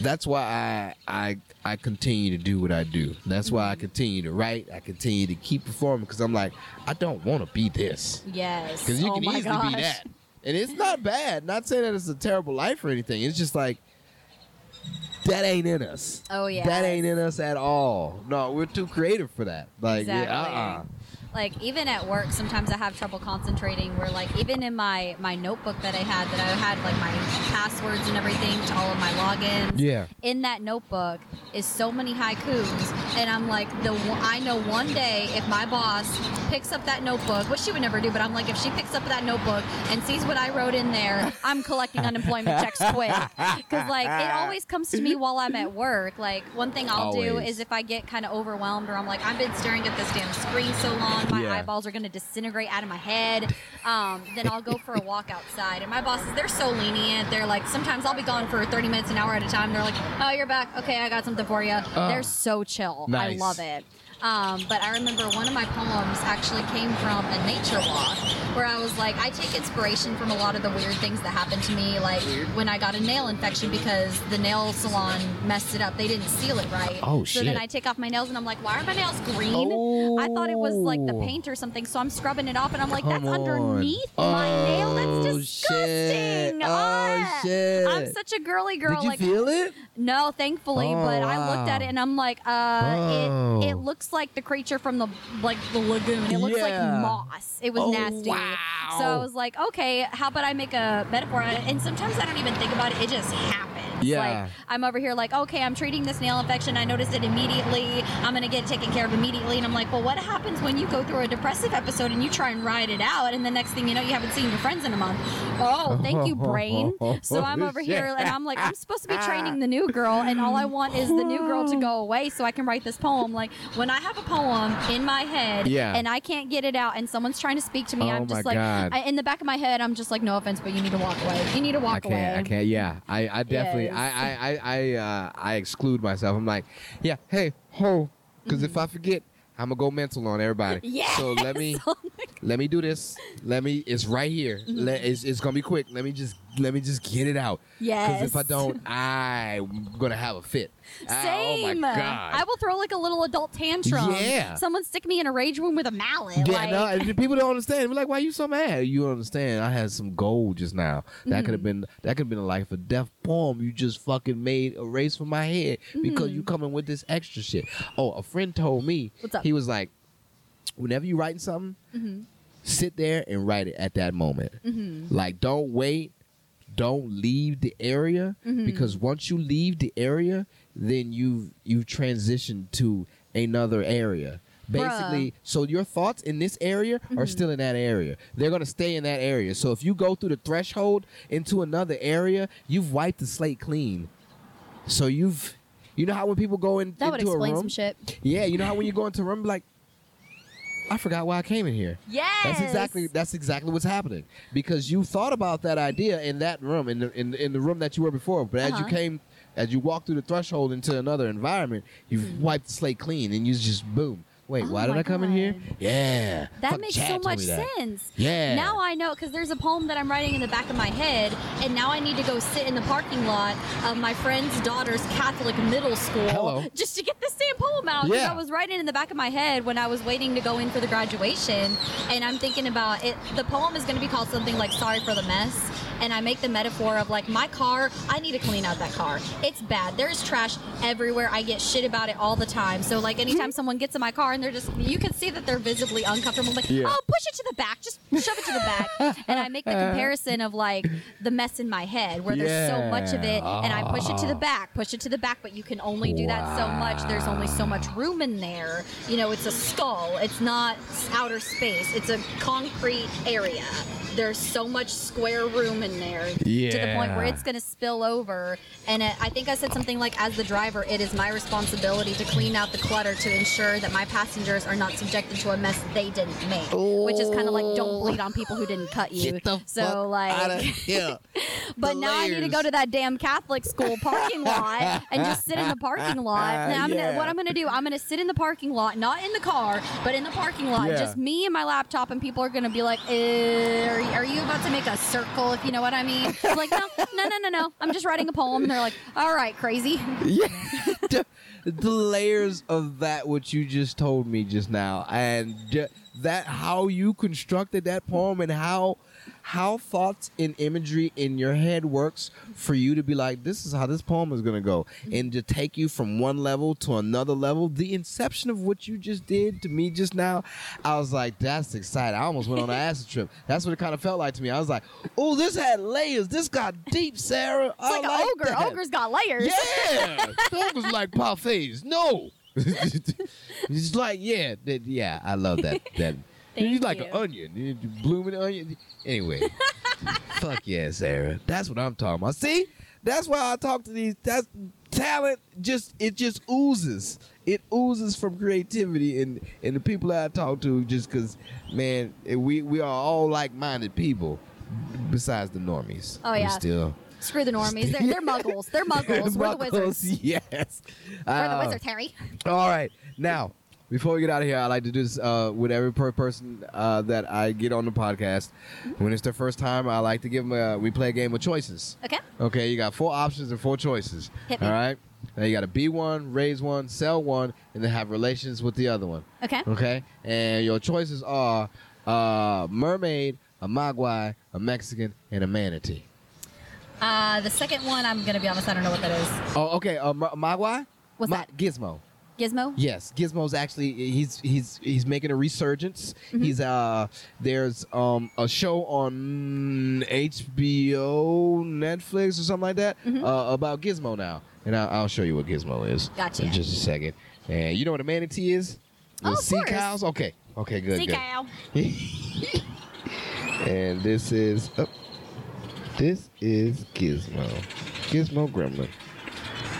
that's why I I I continue to do what I do. That's why I continue to write. I continue to keep performing because I'm like, I don't want to be this Yes. because you oh can easily gosh. be that, and it's not bad. Not saying that it's a terrible life or anything. It's just like that ain't in us. Oh yeah. That ain't in us at all. No, we're too creative for that. Like, yeah, Exactly. uh-uh. Like even at work sometimes i have trouble concentrating where like even in my my notebook that i had that i had like my passwords and everything to all of my logins Yeah. in that notebook is so many haikus and i'm like the i know one day if my boss picks up that notebook which she would never do but i'm like if she picks up that notebook and sees what i wrote in there i'm collecting unemployment checks quick. *laughs* Because like it always comes to me while i'm at work. Like one thing i'll do is if i get kind of overwhelmed or i'm like i've been staring at this damn screen so long my Yeah. eyeballs are going to disintegrate out of my head um, then i'll go for a walk outside. And my bosses they're so lenient. They're like sometimes i'll be gone for 30 minutes an hour at a time. They're like oh you're back. Okay i got something for you they're so chill. I love it um, but I remember one of my poems actually came from a nature walk where I was like, I take inspiration from a lot of the weird things that happened to me, like when I got a nail infection because the nail salon messed it up. They didn't seal it right. Oh, So then. I take off my nails and I'm like, why are my nails green? I thought it was like the Oh. paint or something. So I'm scrubbing it off and I'm like, Come that's on. underneath my nail. That's Oh, disgusting. shit. Oh, Ah. shit. I'm such a girly girl. Did you like, feel it? no, thankfully, Oh, but I looked at it and I'm like, uh, Oh. it it looks like the creature from the like the lagoon. It looks Yeah. like moss. It was Oh, nasty. wow. So I was like, okay, how about I make a metaphor? And sometimes I don't even think about it. It just happens. Yeah. Like I'm over here like, okay, I'm treating this nail infection. I noticed it immediately. I'm gonna get taken care of immediately. And I'm like, well, what happens when you go through a depressive episode and you try and ride it out, and the next thing you know, you haven't seen your friends in a month? Oh, thank you, brain. So I'm over *laughs* here and I'm like, I'm supposed to be training the new girl, and all I want is the new girl to go *laughs* away so I can write this poem. Like when I have a poem in my head Yeah. and I can't get it out, and someone's trying to speak to me, Oh I'm just like, I, in the back of my head, I'm just like, no offense, but you need to walk away. You need to walk I can't. away. I can't. Yeah. I, I definitely. I I I I, uh, I exclude myself. I'm like, yeah. Hey, ho. Because if I forget, I'm gonna go mental on everybody. *laughs* Yeah. So let me *laughs* Oh let me do this. Let me. It's right here. Mm-hmm. Let, it's, it's gonna be quick. Let me just let me just get it out. Yes. Because if I don't, I'm gonna have a fit. Ah, Same. Oh my god. I will throw like a little adult tantrum. Yeah. Someone stick me in a rage room with a mallet. Yeah, like, no, people don't understand. We're like, why are you so mad? You don't understand. I had some gold just now. That could have Mm-hmm. been that could have been a life or death poem. You just fucking made a race for my head because Mm-hmm. you coming with this extra shit. Oh, a friend told me. What's up? He was like, whenever you writing something, Mm-hmm. sit there and write it at that moment. Like, don't wait. Don't leave the area Mm-hmm. because once you leave the area, then you've you've transitioned to another area. Basically, so your thoughts in this area Mm-hmm. are still in that area. They're gonna stay in that area. So if you go through the threshold into another area, you've wiped the slate clean. So you've, you know how when people go in that would into a room, some shit. yeah, you know how when you go into a room, like, I forgot why I came in here. Yes. That's exactly that's exactly what's happening because you thought about that idea in that room in the in, in the room that you were before, but as you Uh-huh. came as you walked through the threshold into another environment, you've wiped the slate clean and you just boom. Wait. Oh why did I come in here? Yeah, That Fuck makes Chad so much sense. Yeah. Now I know because there's a poem that I'm writing in the back of my head, and now I need to go sit in the parking lot of my friend's daughter's Catholic middle school Hello. just to get this damn poem out. Because Yeah. I was writing in the back of my head when I was waiting to go in for the graduation, and I'm thinking about it. The poem is going to be called something like "Sorry for the Mess," and I make the metaphor of like my car. I need to clean out that car. It's bad. There's trash everywhere. I get shit about it all the time. So like anytime mm-hmm. someone gets in my car and they're just, you can see that they're visibly uncomfortable. Like, Yeah. oh, push it to the back. Just shove it to the back. and I make the *laughs* comparison of like the mess in my head where there's so much of it, and I push it to the ah. back, push it to the back, but you can only do that so much. There's only so much room in there. You know, it's a skull. It's not outer space. It's a concrete area. There's so much square room in there to the point where it's going to spill over. And it, I think I said something like, as the driver, it is my responsibility to clean out the clutter to ensure that my passengers are not subjected to a mess they didn't make. Which is kind of like, don't bleed on people who didn't cut you. Get the so fuck like, *laughs* but The now I need to go to that damn Catholic school parking lot and just sit in the parking *laughs* lot. And I'm Yeah. gonna, what I'm gonna do, I'm gonna sit in the parking lot, not in the car, but in the parking lot, Yeah. just me and my laptop, and people are gonna be like, eh, are you about to make a circle? If you know what I mean? Like, no, no, no, no, no. I'm just writing a poem. And they're like, all right, crazy. *laughs* yeah. the, the layers of that what you just told me just now and that how you constructed that poem and how how thoughts and imagery in your head works for you to be like, this is how this poem is gonna go, mm-hmm. and to take you from one level to another level. The inception of what you just did to me just now, I was like, that's exciting. I almost went on an *laughs* acid trip. That's what it kind of felt like to me. I was like, oh, this had layers. This got deep, Sarah. It's like, I an ogre. that. Ogre's got layers. Yeah, *laughs* was like parfaits. No, *laughs* it's like yeah, yeah. I love that. That Thank he's like you. an onion, you blooming onion. Anyway, *laughs* fuck yeah, Sarah. That's what I'm talking about. See, that's why I talk to these. That's talent. Just it just oozes. It oozes from creativity and and the people that I talk to. Just because, man, we we are all like minded people. Besides the normies. Oh, yeah. still Screw the normies. They're, they're *laughs* muggles. They're muggles. We're the wizards. Muggles, *laughs* Yes. We're the Uh, wizards, Harry. All right. Now, before we get out of here, I like to do this uh, with every per person uh, that I get on the podcast. When it's their first time, I like to give them a, we play a game of choices. Okay. Okay, you got four options and four choices. Hit me. All right. Now you got to be one, raise one, sell one, and then have relations with the other one. Okay. Okay. And your choices are uh, mermaid, a mogwai, a Mexican, and a manatee. Uh, the second one, I'm gonna be honest, I don't know what that is. Oh, okay. Mo- mogwai. What's that? Gizmo. Gizmo. Yes, Gizmo's actually he's he's he's making a resurgence. Mm-hmm. He's uh there's um a show on HBO, Netflix or something like that Mm-hmm. uh, about Gizmo now, and I'll, I'll show you what Gizmo is. Gotcha. In just a second. And you know what a manatee is? The Oh, sea course. cows. Okay. Okay. Good. Sea good. cow. *laughs* and this is oh, this is Gizmo. Gizmo Gremlin.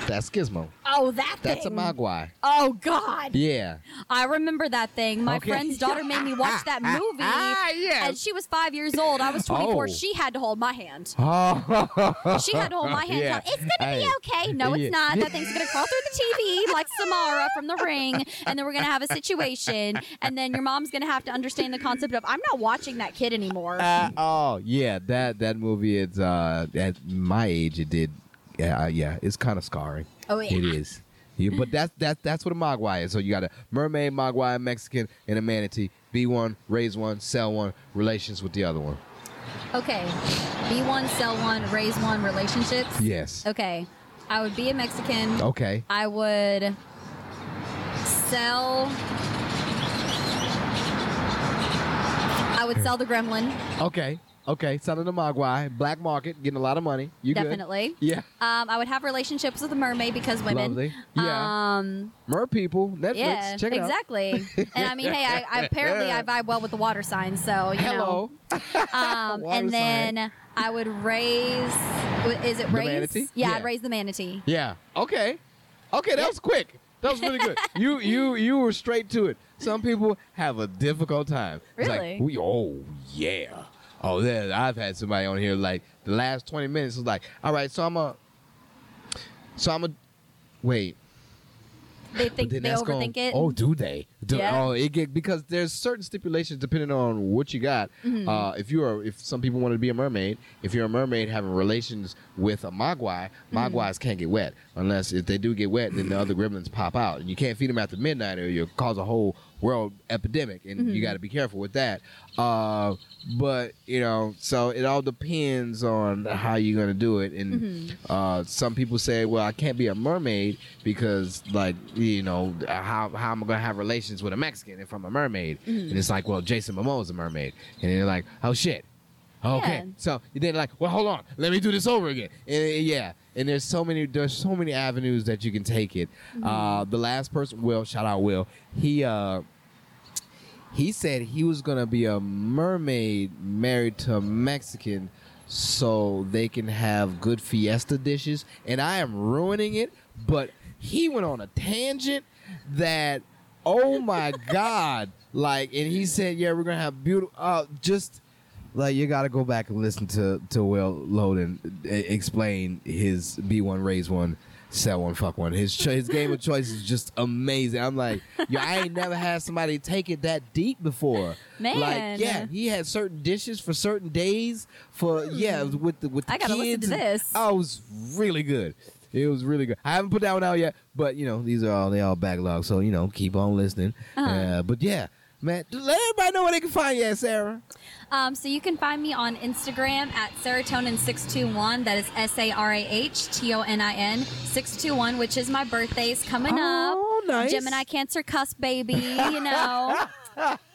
That's Gizmo. Oh, that That's a thing. Mogwai. Oh God. Yeah. I remember that thing. My Okay. friend's daughter made me *laughs* watch that movie. Ah, yes. And she was five years old. I was 24. Oh. She had to hold my hand. *laughs* Oh. She had to hold my hand. Yeah. It's gonna Hey. be okay. No, Yeah. it's not. That thing's gonna crawl through the TV like Samara from The Ring, and then we're gonna have a situation, and then your mom's gonna have to understand the concept of I'm not watching that kid anymore. Uh, oh yeah, that that movie is uh at my age it did yeah uh, yeah it's kind of scarring. Oh, yeah. it is. Yeah, but that's that's that's what a mogwai is. So you got a mermaid, mogwai, Mexican, and a manatee. Be one, raise one, sell one, relations with the other one. Okay, be one, sell one, raise one, relationships. Yes. Okay, I would be a Mexican. Okay. I would sell. I would sell the gremlin, Okay. Okay. Selling the mogwai, black market, getting a lot of money. You good? definitely. Yeah. Um, I would have relationships with a mermaid because women. Lovely. Yeah. Um, Mer people, Netflix. yeah, Check it out. exactly. *laughs* and I mean, hey, I, I apparently I vibe well with the water signs, so you Hello. know. *laughs* Um, Water and sign. then I would raise. Is it The raise? manatee? Yeah, Yeah. I'd raise the manatee. Yeah. Okay. Okay, that was quick. That was really good. *laughs* you you you were straight to it. Some people have a difficult time. It's Really? Like, we, oh yeah. Oh yeah. I've had somebody on here like the last twenty minutes was like, all right, so I'm a, so I'm a, wait. They think they overthink gonna- it. Oh, do they? Yeah. Oh, it get because there's certain stipulations depending on what you got. Mm-hmm. Uh, if you are, if some people want to be a mermaid, if you're a mermaid having relations with a mogwai, Mm-hmm. can't get wet unless if they do get wet, then the other gremlins pop out, and you can't feed them after midnight or you'll cause a whole world epidemic, and Mm-hmm. you got to be careful with that. Uh, but you know, so it all depends on how you're gonna do it, and Mm-hmm. uh, some people say, well, I can't be a mermaid because, like, you know, how how am I gonna have relations with a Mexican if I'm a mermaid? Mm-hmm. And it's like, well, Jason Momoa is a mermaid, and they're like, oh shit. Okay, Yeah. so then like, well, hold on, let me do this over again. And, uh, yeah, and there's so many, there's so many avenues that you can take it. Mm-hmm. Uh, the last person, Will, shout out Will, he uh, he said he was gonna be a mermaid married to a Mexican, so they can have good fiesta dishes. And I am ruining it, but he went on a tangent that, oh my god, like, and he said, yeah, we're gonna have beautiful, uh, just like you got to go back and listen to to Will Loden uh, explain his b1 raise one sell one fuck one. His cho- his game of choice is just amazing. I'm like yo i ain't never had somebody take it that deep before. Man. like yeah he had certain dishes for certain days for yeah with the with the I gotta listen to this. oh it was really good it was really good. I haven't put that one out yet, but you know these are all they all backlog, so you know keep on listening. Uh-huh. Uh, but yeah, man, let everybody know where they can find you at, Sarah. Um, so you can find me on Instagram at sarahtonin621. That is S A R A H T O N I N 621, which is my birthday's coming up. Oh, up. nice. Gemini Cancer cusp baby, you know. *laughs*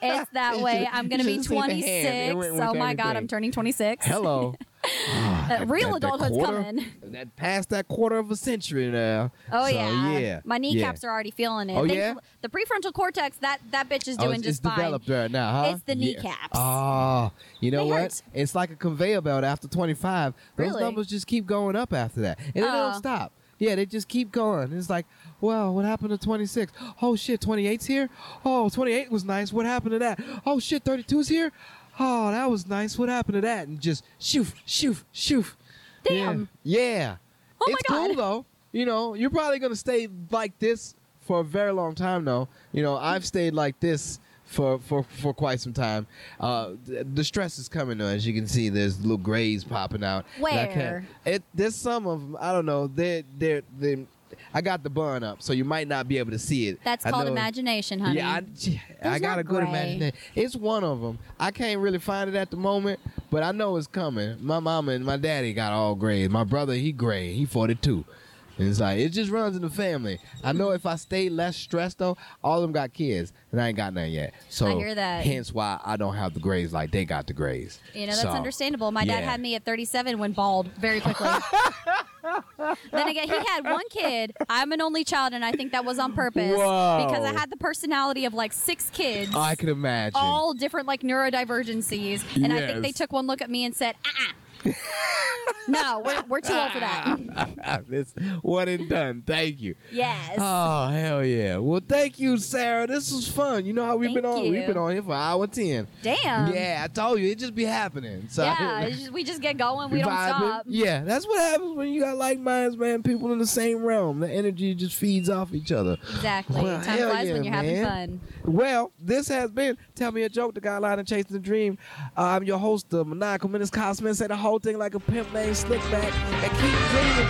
it's that way. I'm going to be should have seen the hand. It 26. Oh my God. I'm turning 26. Hello. *laughs* Uh, real adulthood's coming. That past that quarter of a century now. Oh So, yeah. yeah. My kneecaps are already feeling it. Oh, yeah? The prefrontal cortex, that that bitch is Oh, doing it's, just it's fine. developed right now, huh? It's the Yeah. kneecaps. Oh, you know They what? hurt. It's like a conveyor belt after 25. Those Really? numbers just keep going up after that. And they Oh. don't stop. Yeah, they just keep going. It's like, well, what happened to 26? Oh, shit, 28's here? Oh, 28 was nice. What happened to that? Oh, shit, 32's here? Oh, that was nice. What happened to that? And just shoof, shoof, shoof. Damn. Yeah. yeah. Oh my it's cool, though. You know, you're probably going to stay like this for a very long time, though. You know, I've stayed like this for for for quite some time. Uh, th- the stress is coming though, as you can see. There's little grays popping out. And I can't- Where? It there's some of them. I don't know. They're they're they. I got the bun up, so you might not be able to see it. That's I called know- imagination, honey. Yeah, I, *laughs* I got a good gray. imagination. It's one of them. I can't really find it at the moment, but I know it's coming. My mama and my daddy got all gray. My brother, he gray. He 42. And it's like, it just runs in the family. I know if I stay less stressed, though, all of them got kids, and I ain't got none yet. So, I hear that. hence why I don't have the grays like they got the grays. You know, that's So, understandable. My dad yeah. had me at 37 when bald very quickly. *laughs* then again, he had one kid. I'm an only child, and I think that was on purpose Whoa. because I had the personality of like six kids. I can imagine. all different like neurodivergencies, and I think they took one look at me and said, "Ah, *laughs* no, we're, we're too old for that." *laughs* this one and done. Thank you. Yes. Oh hell yeah! Well, thank you, Sarah. This was fun. You know how we've been on. you. We've been on here for hour ten. Damn. yeah, I told you it just be happening. So yeah, *laughs* just- we just get going. We don't stop. Yeah, that's what happens when you got like minds, man. People in the same realm. The energy just feeds off each other. Exactly. Well, Time flies yeah, when you're having man. fun. Well, this has been Tell Me a Joke, the guideline and chasing the dream. Uh, I'm your host, the maniacal menace Cosman. Say the whole thing like a pimp named Slickback and keep dreaming,